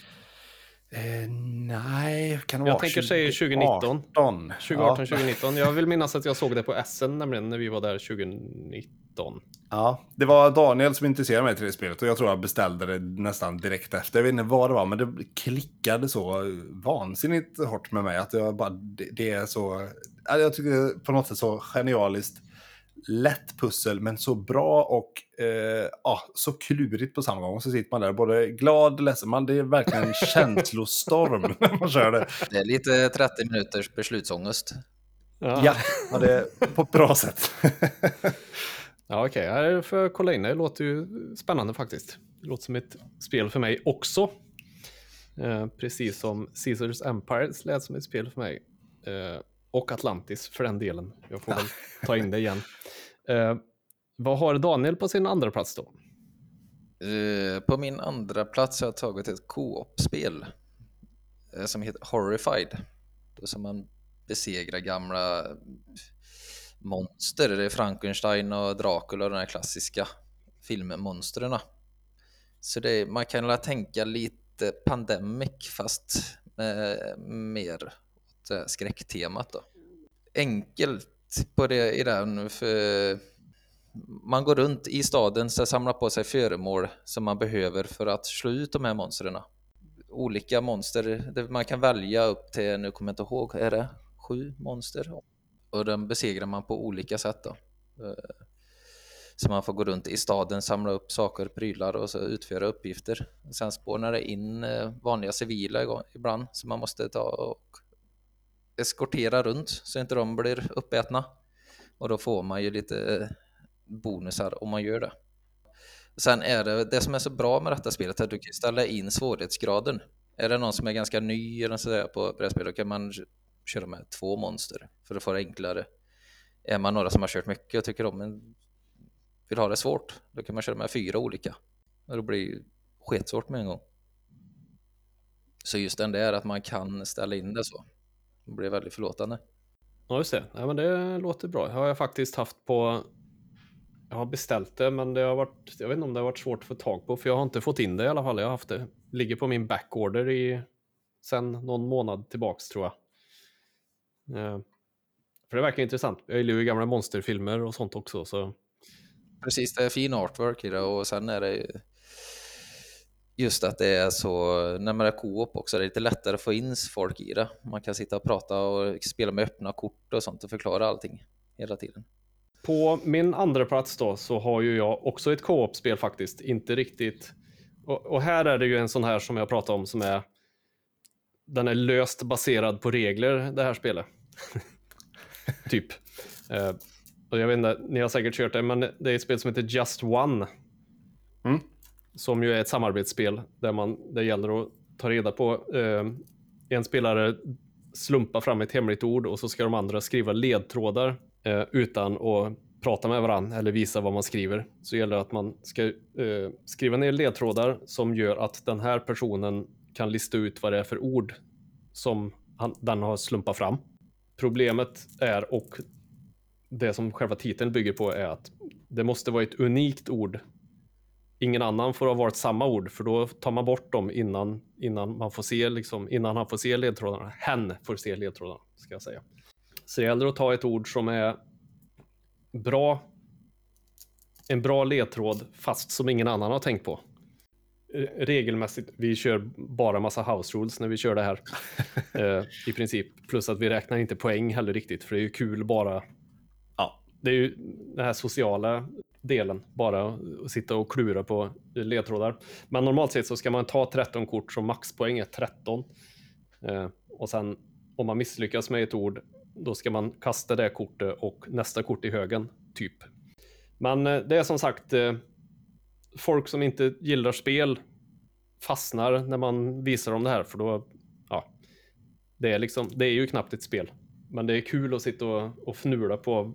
Eh, nej, kan det jag vara tänker säga 2019. 2018, ja. 2019. Jag vill minnas att jag såg det på Essen nämligen när vi var där 2019. Ja, det var Daniel som intresserade mig till det spelet och jag tror jag beställde det nästan direkt efter. Jag vet inte vad det var, men det klickade så vansinnigt hårt med mig att jag bara, det, det är så, jag tycker det är på något sätt så genialiskt lätt pussel, men så bra och eh, ah, så klurigt på samma gång. Så sitter man där både glad, ledsen, man, det är verkligen en [laughs] känslostorm när man kör det. Det är lite 30 minuters beslutsångest. Ja, ja, ja det är på ett bra sätt. [laughs] ja, okej, okay. jag får kolla in det. Det låter ju spännande faktiskt. Det låter som ett spel för mig också. Eh, precis som Caesars Empire lät som ett spel för mig. Eh, och Atlantis för den delen. Jag får [laughs] väl ta in det igen. Uh, vad har Daniel på sin andra plats då? Uh, på min andra plats har jag tagit ett co-op-spel uh, som heter Horrified. Då som man besegrar gamla monster. Det är Frankenstein och Dracula och de här klassiska filmmonstren. Så det, man kan väl tänka lite Pandemic fast mer Eh, skräcktemat då. Enkelt på det i den, för man går runt i staden och samlar på sig föremål som man behöver för att slå ut de här monstren. Olika monster, man kan välja upp till, nu kommer jag inte ihåg, är det sju monster? Och de besegrar man på olika sätt då. Eh, så man får gå runt i staden, samla upp saker, prylar och så utföra uppgifter. Sen spånar det in eh, vanliga civila ibland som man måste ta och eskortera runt så inte de blir uppätna. Och då får man ju lite eh, bonusar om man gör det. Sen är det, det som är så bra med detta spelet att du kan ställa in svårighetsgraden. Är det någon som är ganska ny eller så på brädspel då kan man köra med två monster för att få det enklare. Är man några som har kört mycket och tycker om en vill ha det svårt, då kan man köra med fyra olika. Och då blir det sketsvårt med en gång. Så just den där att man kan ställa in det så. Det blir väldigt förlåtande. Ja, just det. Ja, men det låter bra. Det har jag faktiskt haft på... Jag har beställt det, men det har varit... Jag vet inte om det har varit svårt att få tag på, för jag har inte fått in det i alla fall. Jag har haft det. Ligger på min backorder i... Sen någon månad tillbaks, tror jag. Ja. För det verkar intressant. Jag gillar ju gamla monsterfilmer och sånt också, så... Precis, det är fin artwork i det och sen är det just att det är så, när man är co-op också, det är lite lättare att få in folk i det. Man kan sitta och prata och spela med öppna kort och sånt och förklara allting hela tiden. På min andra plats då så har ju jag också ett co-op-spel faktiskt, inte riktigt. Och, och, här är det ju en sån här som jag pratade om som är den är löst baserad på regler, det här spelet. [laughs] typ. Uh, och jag vet inte, ni har säkert kört det, men det är ett spel som heter Just One. Mm som ju är ett samarbetsspel där man, det gäller att ta reda på eh, en spelare slumpar fram ett hemligt ord och så ska de andra skriva ledtrådar eh, utan att prata med varandra eller visa vad man skriver. Så gäller det att man ska eh, skriva ner ledtrådar som gör att den här personen kan lista ut vad det är för ord som han, den har slumpat fram. Problemet är, och det som själva titeln bygger på, är att det måste vara ett unikt ord. Ingen annan får ha varit samma ord, för då tar man bort dem innan, innan, man får se, liksom, innan han får se ledtrådarna. Hen får se ledtrådarna, ska jag säga. Så det gäller att ta ett ord som är bra, en bra ledtråd, fast som ingen annan har tänkt på. Regelmässigt, vi kör bara massa house rules när vi kör det här. [laughs] eh, I princip. Plus att vi räknar inte poäng heller riktigt, för det är ju kul bara. Ja. Det är ju den här sociala delen, bara att sitta och klura på ledtrådar. Men normalt sett så ska man ta 13 kort, så maxpoäng är 13. Eh, och sen om man misslyckas med ett ord, då ska man kasta det kortet och nästa kort i högen, typ. Men eh, det är som sagt eh, folk som inte gillar spel fastnar när man visar dem det här, för då, ja, det är liksom, det är ju knappt ett spel. Men det är kul att sitta och, och fnula på,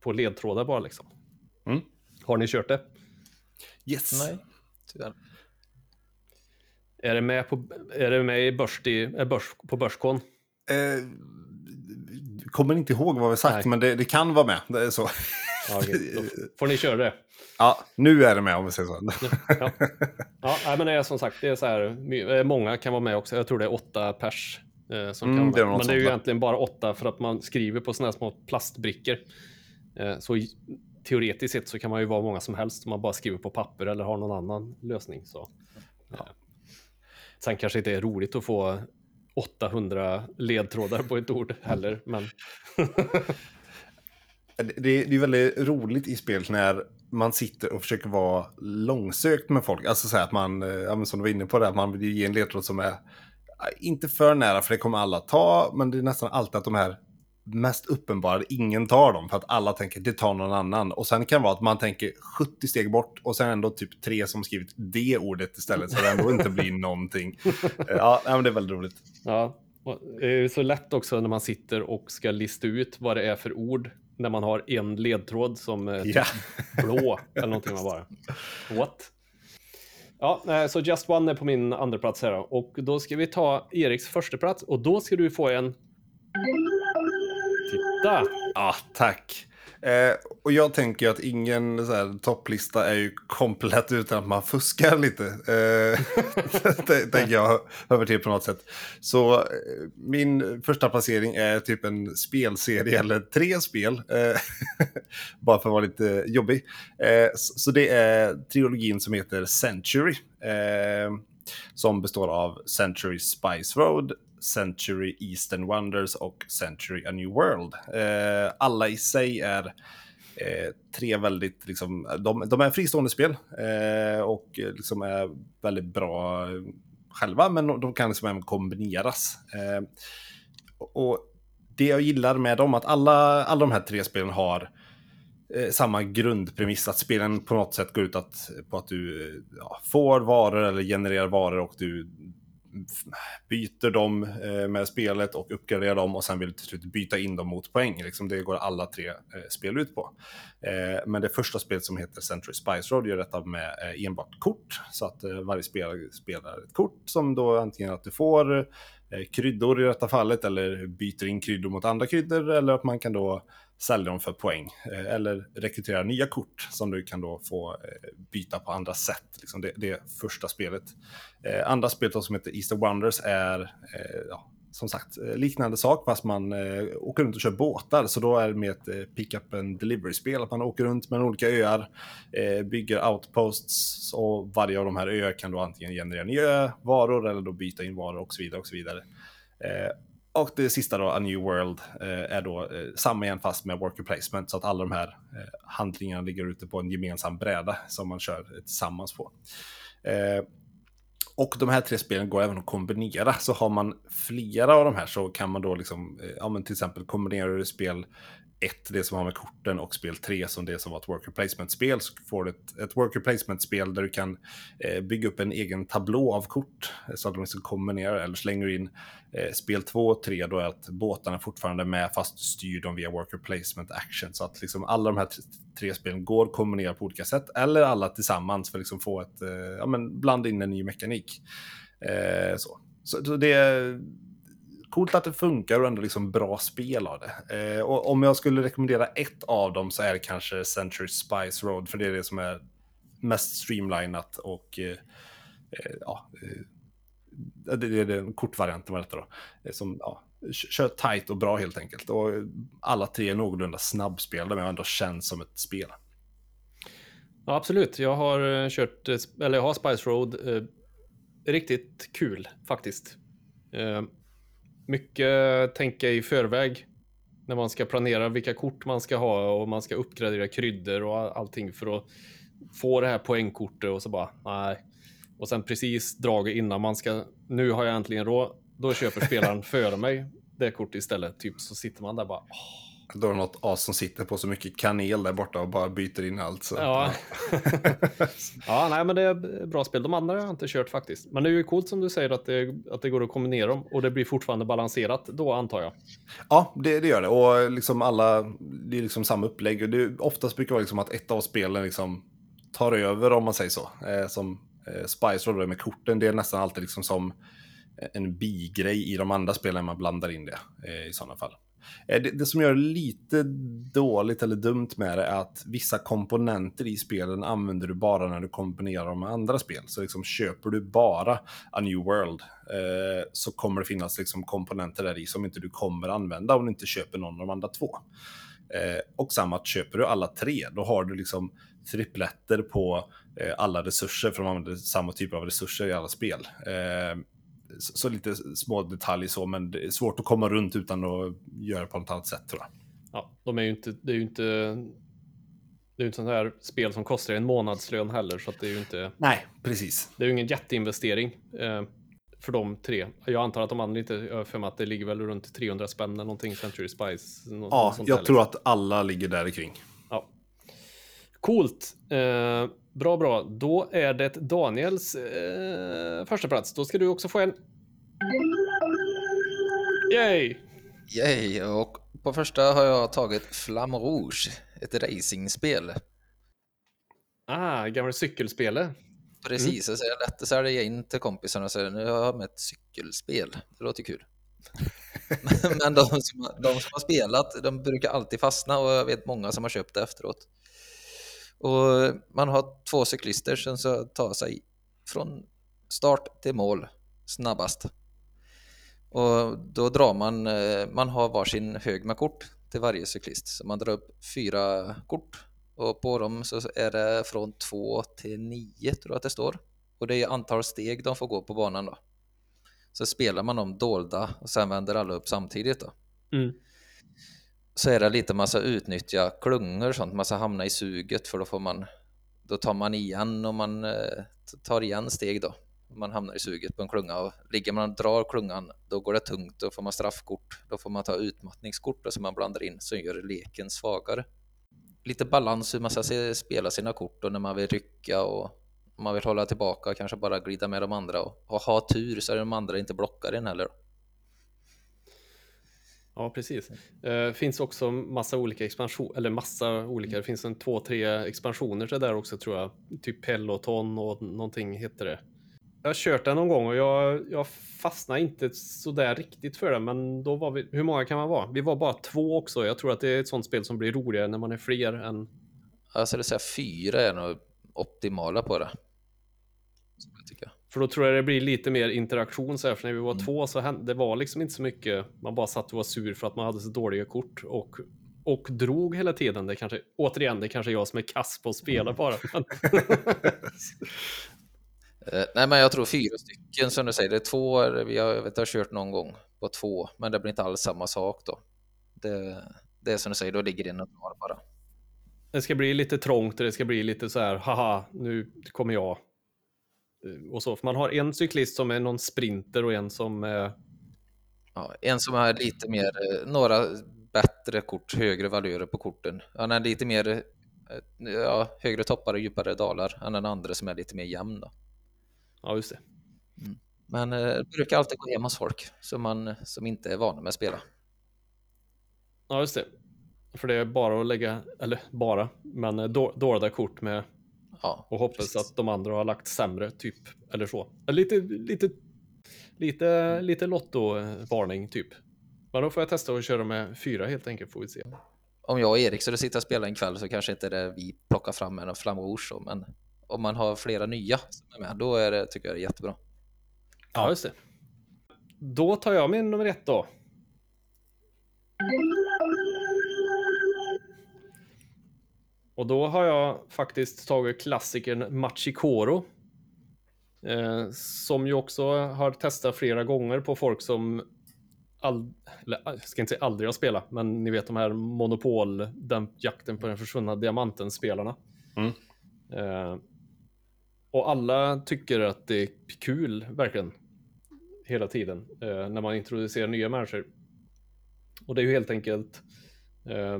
på ledtrådar bara liksom. Mm. Har ni kört det? Yes. Nej, tyvärr. Är det med på, är det med i börs, i, börs, på Börskon? Eh, kommer inte ihåg vad vi sagt, Nej. men det, det kan vara med. Det är så. Ja. Då får ni köra det. Ja, nu är det med om vi säger så. Ja, ja men det är som sagt, det är så här, eh, många kan vara med också. Jag tror det är åtta pers eh, som Mm, kan vara med. Men det är ju egentligen bara åtta för att man skriver på sådana här små plastbrickor. Eh, så teoretiskt sett så kan man ju vara många som helst om man bara skriver på papper eller har någon annan lösning. Så. Eh, sen kanske inte är roligt att få 800 ledtrådar på ett ord heller, men [laughs] Det, det är väldigt roligt i spel när man sitter och försöker vara långsökt med folk. Alltså så här att man, eh, ja, som du var inne på, där, att man vill ge en ledtråd som är inte för nära, för det kommer alla ta, men det är nästan alltid att de här mest uppenbara, ingen tar dem för att alla tänker det tar någon annan. Och sen kan det vara att man tänker 70 steg bort och sen ändå typ tre som skrivit det ordet istället så det ändå inte blir [laughs] någonting. Eh, Ja, men det är väldigt roligt. Ja, och det är så lätt också när man sitter och ska lista ut vad det är för ord när man har en ledtråd som är typ Ja. blå eller någonting man bara. What? Ja, eh, så Just One är på min andra plats här då. och då ska vi ta Eriks första plats och då ska du få en. Titta! Ja, tack. Eh, och jag tänker att ingen så här, topplista är ju komplett utan att man fuskar lite. Eh, [laughs] det tänker jag över till på något sätt. Så eh, min första placering är typ en spelserie eller tre spel. Eh, [laughs] bara för att vara lite jobbig. Eh, så, så det är trilogin som heter Century. Eh, som består av Century Spice Road, Century Eastern Wonders och Century A New World. Eh, alla i sig är eh, tre väldigt, liksom, de, de är fristående spel eh, och liksom är väldigt bra eh, själva, men de kan liksom även kombineras. Eh, och det jag gillar med dem, att alla, alla de här tre spelen har eh, samma grundpremiss, att spelen på något sätt går ut att, på att du eh, ja, får varor eller genererar varor och du byter dem eh, med spelet och uppgraderar dem och sen vill du till slut byta in dem mot poäng. Liksom det går alla tre eh, spel ut på. Eh, men det första spelet som heter Century Spice Road gör detta med enbart kort. Så att varje spelare spelar ett kort som då antingen att du får kryddor i detta fallet eller byter in kryddor mot andra kryddor eller att man kan då sälja dem för poäng eh, eller rekrytera nya kort som du kan då få eh, byta på andra sätt. Liksom det, det första spelet. Eh, andra spelet som heter Easter Wonders är ja, som sagt liknande sak fast man åker runt och kör båtar. Så då är det med ett pick-up and delivery-spel. Att man åker runt mellan olika öar, bygger outposts och varje av de här öar kan då antingen generera nya varor eller då byta in varor och så vidare. Och så vidare. Och det sista då, A New World, eh, är då eh, samma igen fast med worker placement. Så att alla de här eh, handlingarna ligger ute på en gemensam bräda som man kör eh, tillsammans på. Eh, och de här tre spelen går även att kombinera. Så har man flera av de här så kan man då liksom, eh, ja men till exempel kombinera du spel 1, det som har med korten, och spel 3 som det som var ett worker placement-spel. Så får du ett, ett worker placement-spel där du kan eh, bygga upp en egen tablå av kort eh, så att de liksom kombinerar eller slänger in eh, spel 2 och 3 då är att båtarna fortfarande är med fast du styr dem via worker placement action. Så att liksom alla de här tre spelen går att kombinera på olika sätt eller alla tillsammans för att liksom få ett, eh, ja men blanda in en ny mekanik. Eh, så. Så, så det är coolt att det funkar och ändå liksom bra spel av det. Eh, och om jag skulle rekommendera ett av dem så är det kanske Century Spice Road, för det är det som är mest streamlinat och eh, eh ja, eh, det är den kortvarianten av detta då. Eh, som ja, kör tight och bra helt enkelt. Och alla tre är någorlunda snabbspelade men ändå känns som ett spel. Ja, absolut. Jag har kört, eller jag har Spice Road. Eh, riktigt kul faktiskt. Eh, mycket tänka i förväg när man ska planera vilka kort man ska ha och man ska uppgradera kryddor och allting för att få det här poängkortet och så bara nej. Och sen precis draget innan man ska, nu har jag äntligen råd, då köper spelaren före mig det kortet istället. Typ så sitter man där bara. Åh. Då är det något as som sitter på så mycket kanel där borta och bara byter in allt. Så. Ja. [laughs] ja, nej, men det är bra spel. De andra har jag inte kört faktiskt. Men det är ju coolt som du säger att det, att det går att kombinera dem och det blir fortfarande balanserat då antar jag. Ja, det, det gör det. Och liksom alla, det är liksom samma upplägg. Det oftast brukar det vara liksom att ett av spelen liksom tar över om man säger så. Eh, som eh, Spice Roller med korten, det är nästan alltid liksom som en bigrej i de andra spelen man blandar in det eh, i sådana fall. Eh, det, det, som gör det lite dåligt eller dumt med det är att vissa komponenter i spelen använder du bara när du kombinerar dem med andra spel. Så liksom köper du bara A New World eh, så kommer det finnas liksom komponenter där i som inte du kommer använda om du inte köper någon av de andra två. Eh, och samma att köper du alla tre, då har du liksom tripletter på eh, alla resurser, för de använder samma typ av resurser i alla spel. Eh, så, så, lite små detaljer så, men det är svårt att komma runt utan att göra på något annat sätt tror jag. Ja, de är ju inte, det är ju inte, det är ju inte sånt här spel som kostar en månadslön heller, så att det är ju inte. Nej, precis. Det är ju ingen jätteinvestering eh, för de tre. Jag antar att de andra inte, jag för mig att det ligger väl runt 300 spänn eller någonting, Century Spice. Något, ja, jag tror liksom. att alla ligger där kring. Ja. Coolt. Eh, Bra, bra. Då är det Daniels eh, första plats. Då ska du också få en. Yay! Yay! Och på första har jag tagit Flamme Rouge, ett racingspel. Ah, gamla cykelspelet. Precis, mm. så det lätt att sälja in till kompisarna och säga nu har jag med ett cykelspel. Det låter kul. [laughs] Men de som, de som har spelat, de brukar alltid fastna och jag vet många som har köpt det efteråt. Och man har två cyklister som ska ta sig från start till mål snabbast. Och då drar man, eh, man har varsin hög med kort till varje cyklist. Så man drar upp fyra kort och på dem så är det från två till nio tror jag att det står. Och det är antal steg de får gå på banan då. Så spelar man dem dolda och sen vänder alla upp samtidigt då. Mm så är det lite massa utnyttja klungor och sånt, massa hamna i suget för då får man då tar man igen och man eh, tar igen steg då. Man hamnar i suget på en klunga och ligger man och drar klungan då går det tungt, då får man straffkort, då får man ta utmattningskort som man blandar in som gör leken svagare. Lite balans hur man ska spela sina kort och när man vill rycka och man vill hålla tillbaka kanske bara glida med de andra och, och ha tur så är de andra inte blockar in heller. Ja, precis. Det uh, finns också massa olika expansioner, eller massa olika, det finns en två, tre expansioner till där också tror jag. Typ Peloton och någonting heter det. Jag har kört den någon gång och jag, jag fastnade inte sådär riktigt för det, men då var vi, hur många kan man vara? Vi var bara två också. Jag tror att det är ett sånt spel som blir roligare när man är fler än... Jag skulle säga fyra är nog optimala på det. För då tror jag det blir lite mer interaktion så här, för när vi var mm. två så hände, det var liksom inte så mycket. Man bara satt och var sur för att man hade så dåliga kort och, och drog hela tiden. Det kanske, återigen, det kanske är jag som är kass på att spela mm. bara. uh, [laughs] nej, men jag tror fyra stycken som du säger. Det är två, vi har, jag vet, har kört någon gång på två, men det blir inte alls samma sak då. Det, det är som du säger, då ligger det något kvar bara. Det ska bli lite trångt och det ska bli lite så här, haha, nu kommer jag och så. För man har en cyklist som är någon sprinter och en som är... Ja, en som har lite mer, eh, några bättre kort, högre valörer på korten. Han är lite mer, eh, ja, högre toppar och djupare dalar än den andra som är lite mer jämn då. Ja, just det. Mm. Men det brukar alltid gå hem hos folk som, man, som inte är vana med att spela. Ja, just det. För det är bara att lägga, eller bara, men dolda kort med Ja, och hoppas precis. att de andra har lagt sämre, typ. Eller så. Lite, lite Lite, lite lotto-varning typ. Men då får jag testa att köra med fyra helt enkelt, får vi se. Om jag och Erik skulle sitta och spela en kväll så kanske inte det vi plockar fram en flamouche så, men om man har flera nya som är med, då är det, tycker jag det är jättebra. Ja, just det. Då tar jag min nummer ett då. Och då har jag faktiskt tagit klassikern Machikoro. Eh, som ju också har testat flera gånger på folk som all, eller, ska inte säga aldrig har spelat, men ni vet de här Monopol, den jakten på den försvunna diamanten-spelarna. Mm. Eh, och alla tycker att det är kul, verkligen. Hela tiden, eh, när man introducerar nya människor. Och det är ju helt enkelt eh,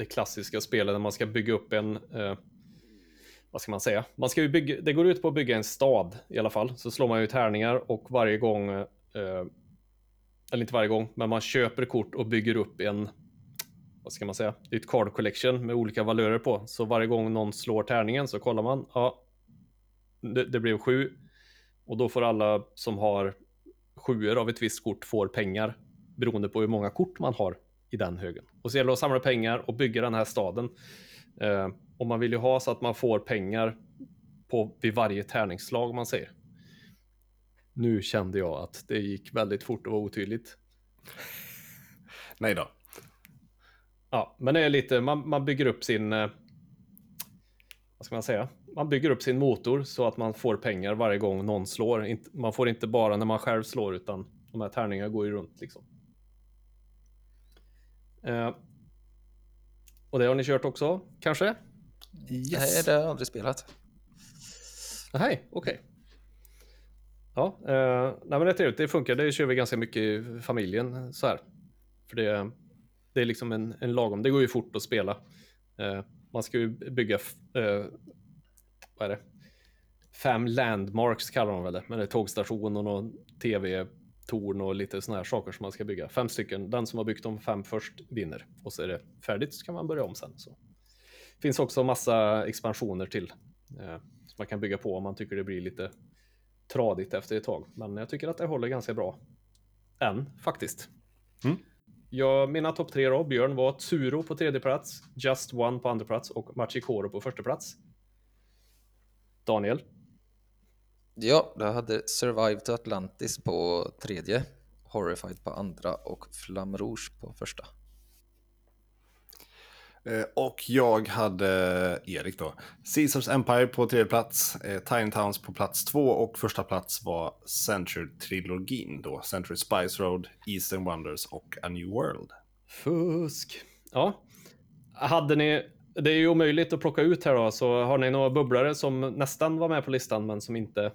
det klassiska spelet där man ska bygga upp en, eh, vad ska man säga? Man ska ju bygga, det går ut på att bygga en stad i alla fall. Så slår man ju tärningar och varje gång, eh, eller inte varje gång, men man köper kort och bygger upp en, vad ska man säga? Det är ett card collection med olika valörer på. Så varje gång någon slår tärningen så kollar man, ja, det, det blev sju. Och då får alla som har sjuor av ett visst kort får pengar beroende på hur många kort man har i den högen. Och så gäller det att samla pengar och bygga den här staden. Eh, och man vill ju ha så att man får pengar på, vid varje tärningsslag man säger. Nu kände jag att det gick väldigt fort och var otydligt. [laughs] Nej då. Ja, men det är lite, man, man bygger upp sin, eh, vad ska man säga? Man bygger upp sin motor så att man får pengar varje gång någon slår. Man får inte bara när man själv slår utan de här tärningarna går ju runt liksom. Eh, och det har ni kört också, kanske? Nej, det har jag aldrig spelat. Nej, okej. Ja, eh, nej men det är trevligt. Det funkar. Det kör vi ganska mycket i familjen så här. För det, det är liksom en, en lagom. Det går ju fort att spela. Eh, man ska ju bygga, eh, vad är det? Fem landmarks kallar de väl det. Men det är tågstation och någon tv-torn och lite sådana här saker som man ska bygga. Fem stycken. Den som har byggt de fem först vinner. Och så är det färdigt så kan man börja om sen. Så. finns också massa expansioner till. Eh, som man kan bygga på om man tycker det blir lite tradigt efter ett tag. Men jag tycker att det håller ganska bra. Än, faktiskt. Mm. Ja, mina topp tre då, Björn, var Tsuro på tredje plats, Just One på andra plats och Machikoro på första plats. Daniel? Ja, jag hade Survive to Atlantis på tredje, Horrified på andra och Flamme Rouge på första. Eh, Och jag hade Erik då. Caesars Empire på tredje plats, eh, Tiny Towns på plats två och första plats var Century-trilogin då. Century Spice Road, Eastern Wonders och A New World. Fusk. Ja. Hade ni, det är ju omöjligt att plocka ut här då, så har ni några bubblare som nästan var med på listan men som inte...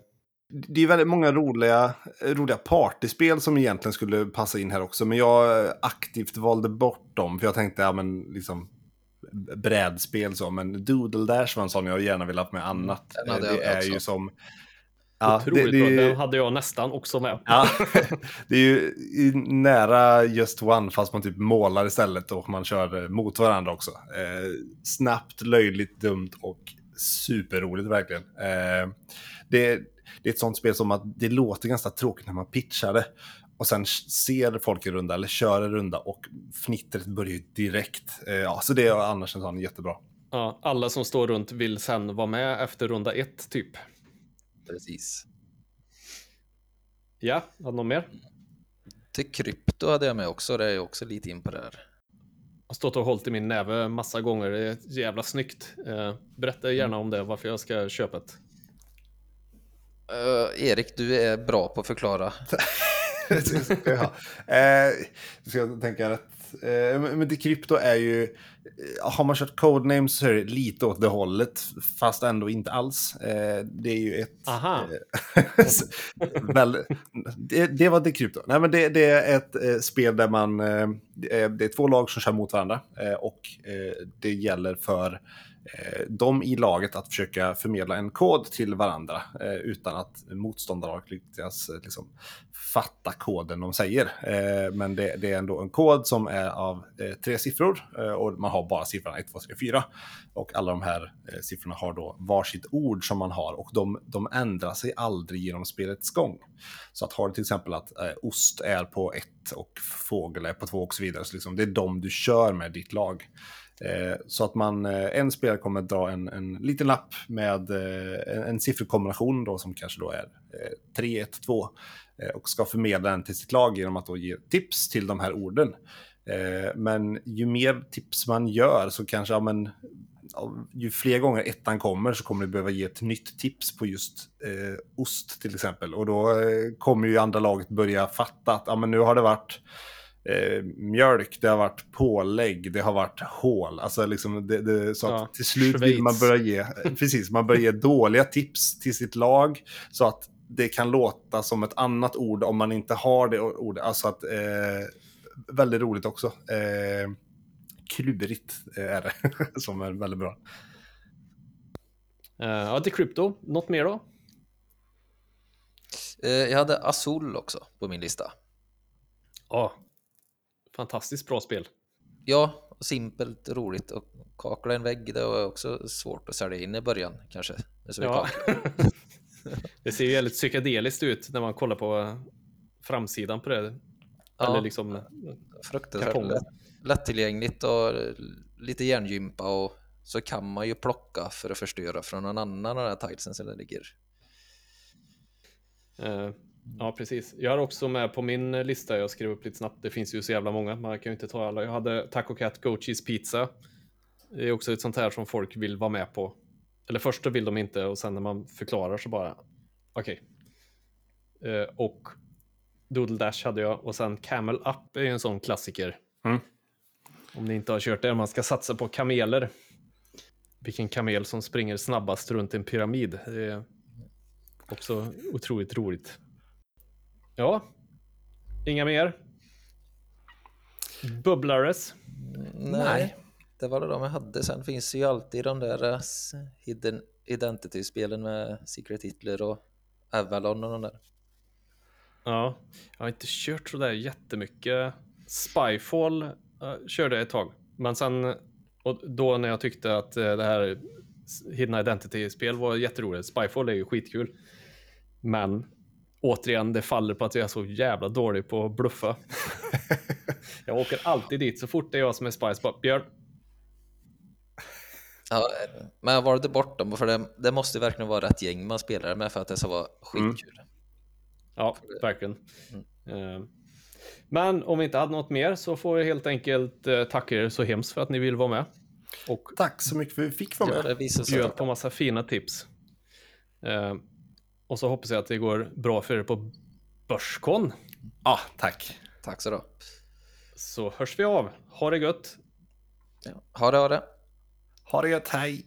Det är väldigt många roliga, roliga partyspel som egentligen skulle passa in här också, men jag aktivt valde bort dem, för jag tänkte, ja men liksom brädspel så, men Doodle Dash var en sån jag gärna ville ha med annat. Den hade det jag är också. ju som... Ja, Otroligt det, bra. det, Den hade jag nästan också med. Ja, [laughs] det är ju nära Just One fast man typ målar istället och man kör mot varandra också. Eh, snabbt, löjligt, dumt och superroligt verkligen. Eh, det, det är ett sånt spel som att det låter ganska tråkigt när man pitchar det. Och sen ser folk en runda eller kör en runda och fnittret börjar ju direkt. Eh, ja, så det är annars en sån jättebra. Ja, alla som står runt vill sen vara med efter runda ett, typ. Precis. Ja, har du någon mer? Till krypto hade jag med också, det är också lite in på det här. Jag har stått och hållit i min näve massa gånger. Det är jävla snyggt. Eh, berätta gärna om det, varför jag ska köpa det. Eh, Erik, du är bra på att förklara. [laughs] ja. eh, ska jag tänka rätt. Eh, men det krypto är ju... eh, Har man kört codenames så är det lite åt det hållet, fast ändå inte alls. Eh, det är ju ett... Aha. eh, [laughs] väl, det, det var det krypto. Nej, men det, det är ett eh, spel där man... Eh, det, är, två lag som kör mot varandra. Eh, och eh, det gäller för Eh, de i laget att försöka förmedla en kod till varandra eh, utan att motståndarlaget lyckas liksom, fatta koden de säger. Eh, men det, det, är ändå en kod som är av eh, tre siffror eh, och man har bara siffrorna 1, 2, 3, 4. Och alla de här eh, siffrorna har då varsitt ord som man har och de, de ändrar sig aldrig genom spelets gång. Så att har du till exempel att ost är på 1 och fågel är på 2 och så vidare, så liksom, det är de du kör med ditt lag. Eh, så att man, eh, en spelare kommer att dra en, en liten lapp med eh, en, en sifferkombination då, som kanske då är 3, 1, 2 och ska förmedla den till sitt lag genom att då ge tips till de här orden. Eh, men ju mer tips man gör så kanske, ja men, ju fler gånger ettan kommer så kommer du behöva ge ett nytt tips på just eh, ost till exempel. Och då eh, kommer ju andra laget börja fatta att ja, men nu har det varit eh, mjölk, det har varit pålägg, det har varit hål. Alltså liksom det, det, så att ja, till slut Schweiz. vill man börja ge, [laughs] precis, man börjar ge dåliga tips till sitt lag så att det kan låta som ett annat ord om man inte har det ordet. Alltså att, eh, väldigt roligt också. Eh, klurigt är det, [laughs] som är väldigt bra. Uh, ja, till Crypto, något mer då? Uh, jag hade Azul också på min lista. Ja, fantastiskt bra spel. Ja, simpelt, roligt och kakla en vägg, det var också svårt att sälja in i början kanske. Det, ja. [laughs] det ser ju väldigt psykedeliskt ut när man kollar på framsidan på det. Ja, Eller liksom fruktansvärt lättillgängligt och lite hjärngympa och så kan man ju plocka för att förstöra från någon annan av de här tilesen som ligger. Uh, Ja, precis. Jag har också med på min lista, jag skrev upp lite snabbt, det finns ju så jävla många, man kan ju inte ta alla. Jag hade Taco Cat Go Cheese Pizza. Det är också ett sånt här som folk vill vara med på. Eller först då vill de inte och sen när man förklarar så bara, okej. Okay. Eh, och Doodle Dash hade jag och sen Camel Up är ju en sån klassiker. Mm. Om ni inte har kört det, man ska satsa på kameler. Vilken kamel som springer snabbast runt en pyramid. Det är också otroligt roligt. Ja, inga mer? Bubblares? Nej, det var det de jag hade. Sen finns ju alltid de där uh, Hidden Identity-spelen med Secret Hitler och Avalon och de där. Ja, jag har inte kört sådär jättemycket. Spyfall uh, körde jag ett tag, men sen och då när jag tyckte att uh, det här Hidden Identity-spel var jätteroligt. Spyfall är ju skitkul. Men återigen, det faller på att jag är så jävla dålig på att bluffa. [laughs] jag åker alltid dit så fort det är jag som är Spice. Bara, Björn. Ja, men jag valde bort dem för det, det måste verkligen vara rätt gäng man spelar med för att det ska vara skitkul. Mm. Ja, verkligen. Mm. Uh, men om vi inte hade något mer så får jag helt enkelt uh, tacka er så hemskt för att ni vill vara med. Och Tack så mycket för att vi fick vara med. Ja, bjöd på massa fina tips. Och så hoppas jag att det går bra för er på Börskon. Ja, ah, tack. Tack så då. Så hörs vi av. Ha det gött. Ja. Ha det, ha det. Ha det gött, hej.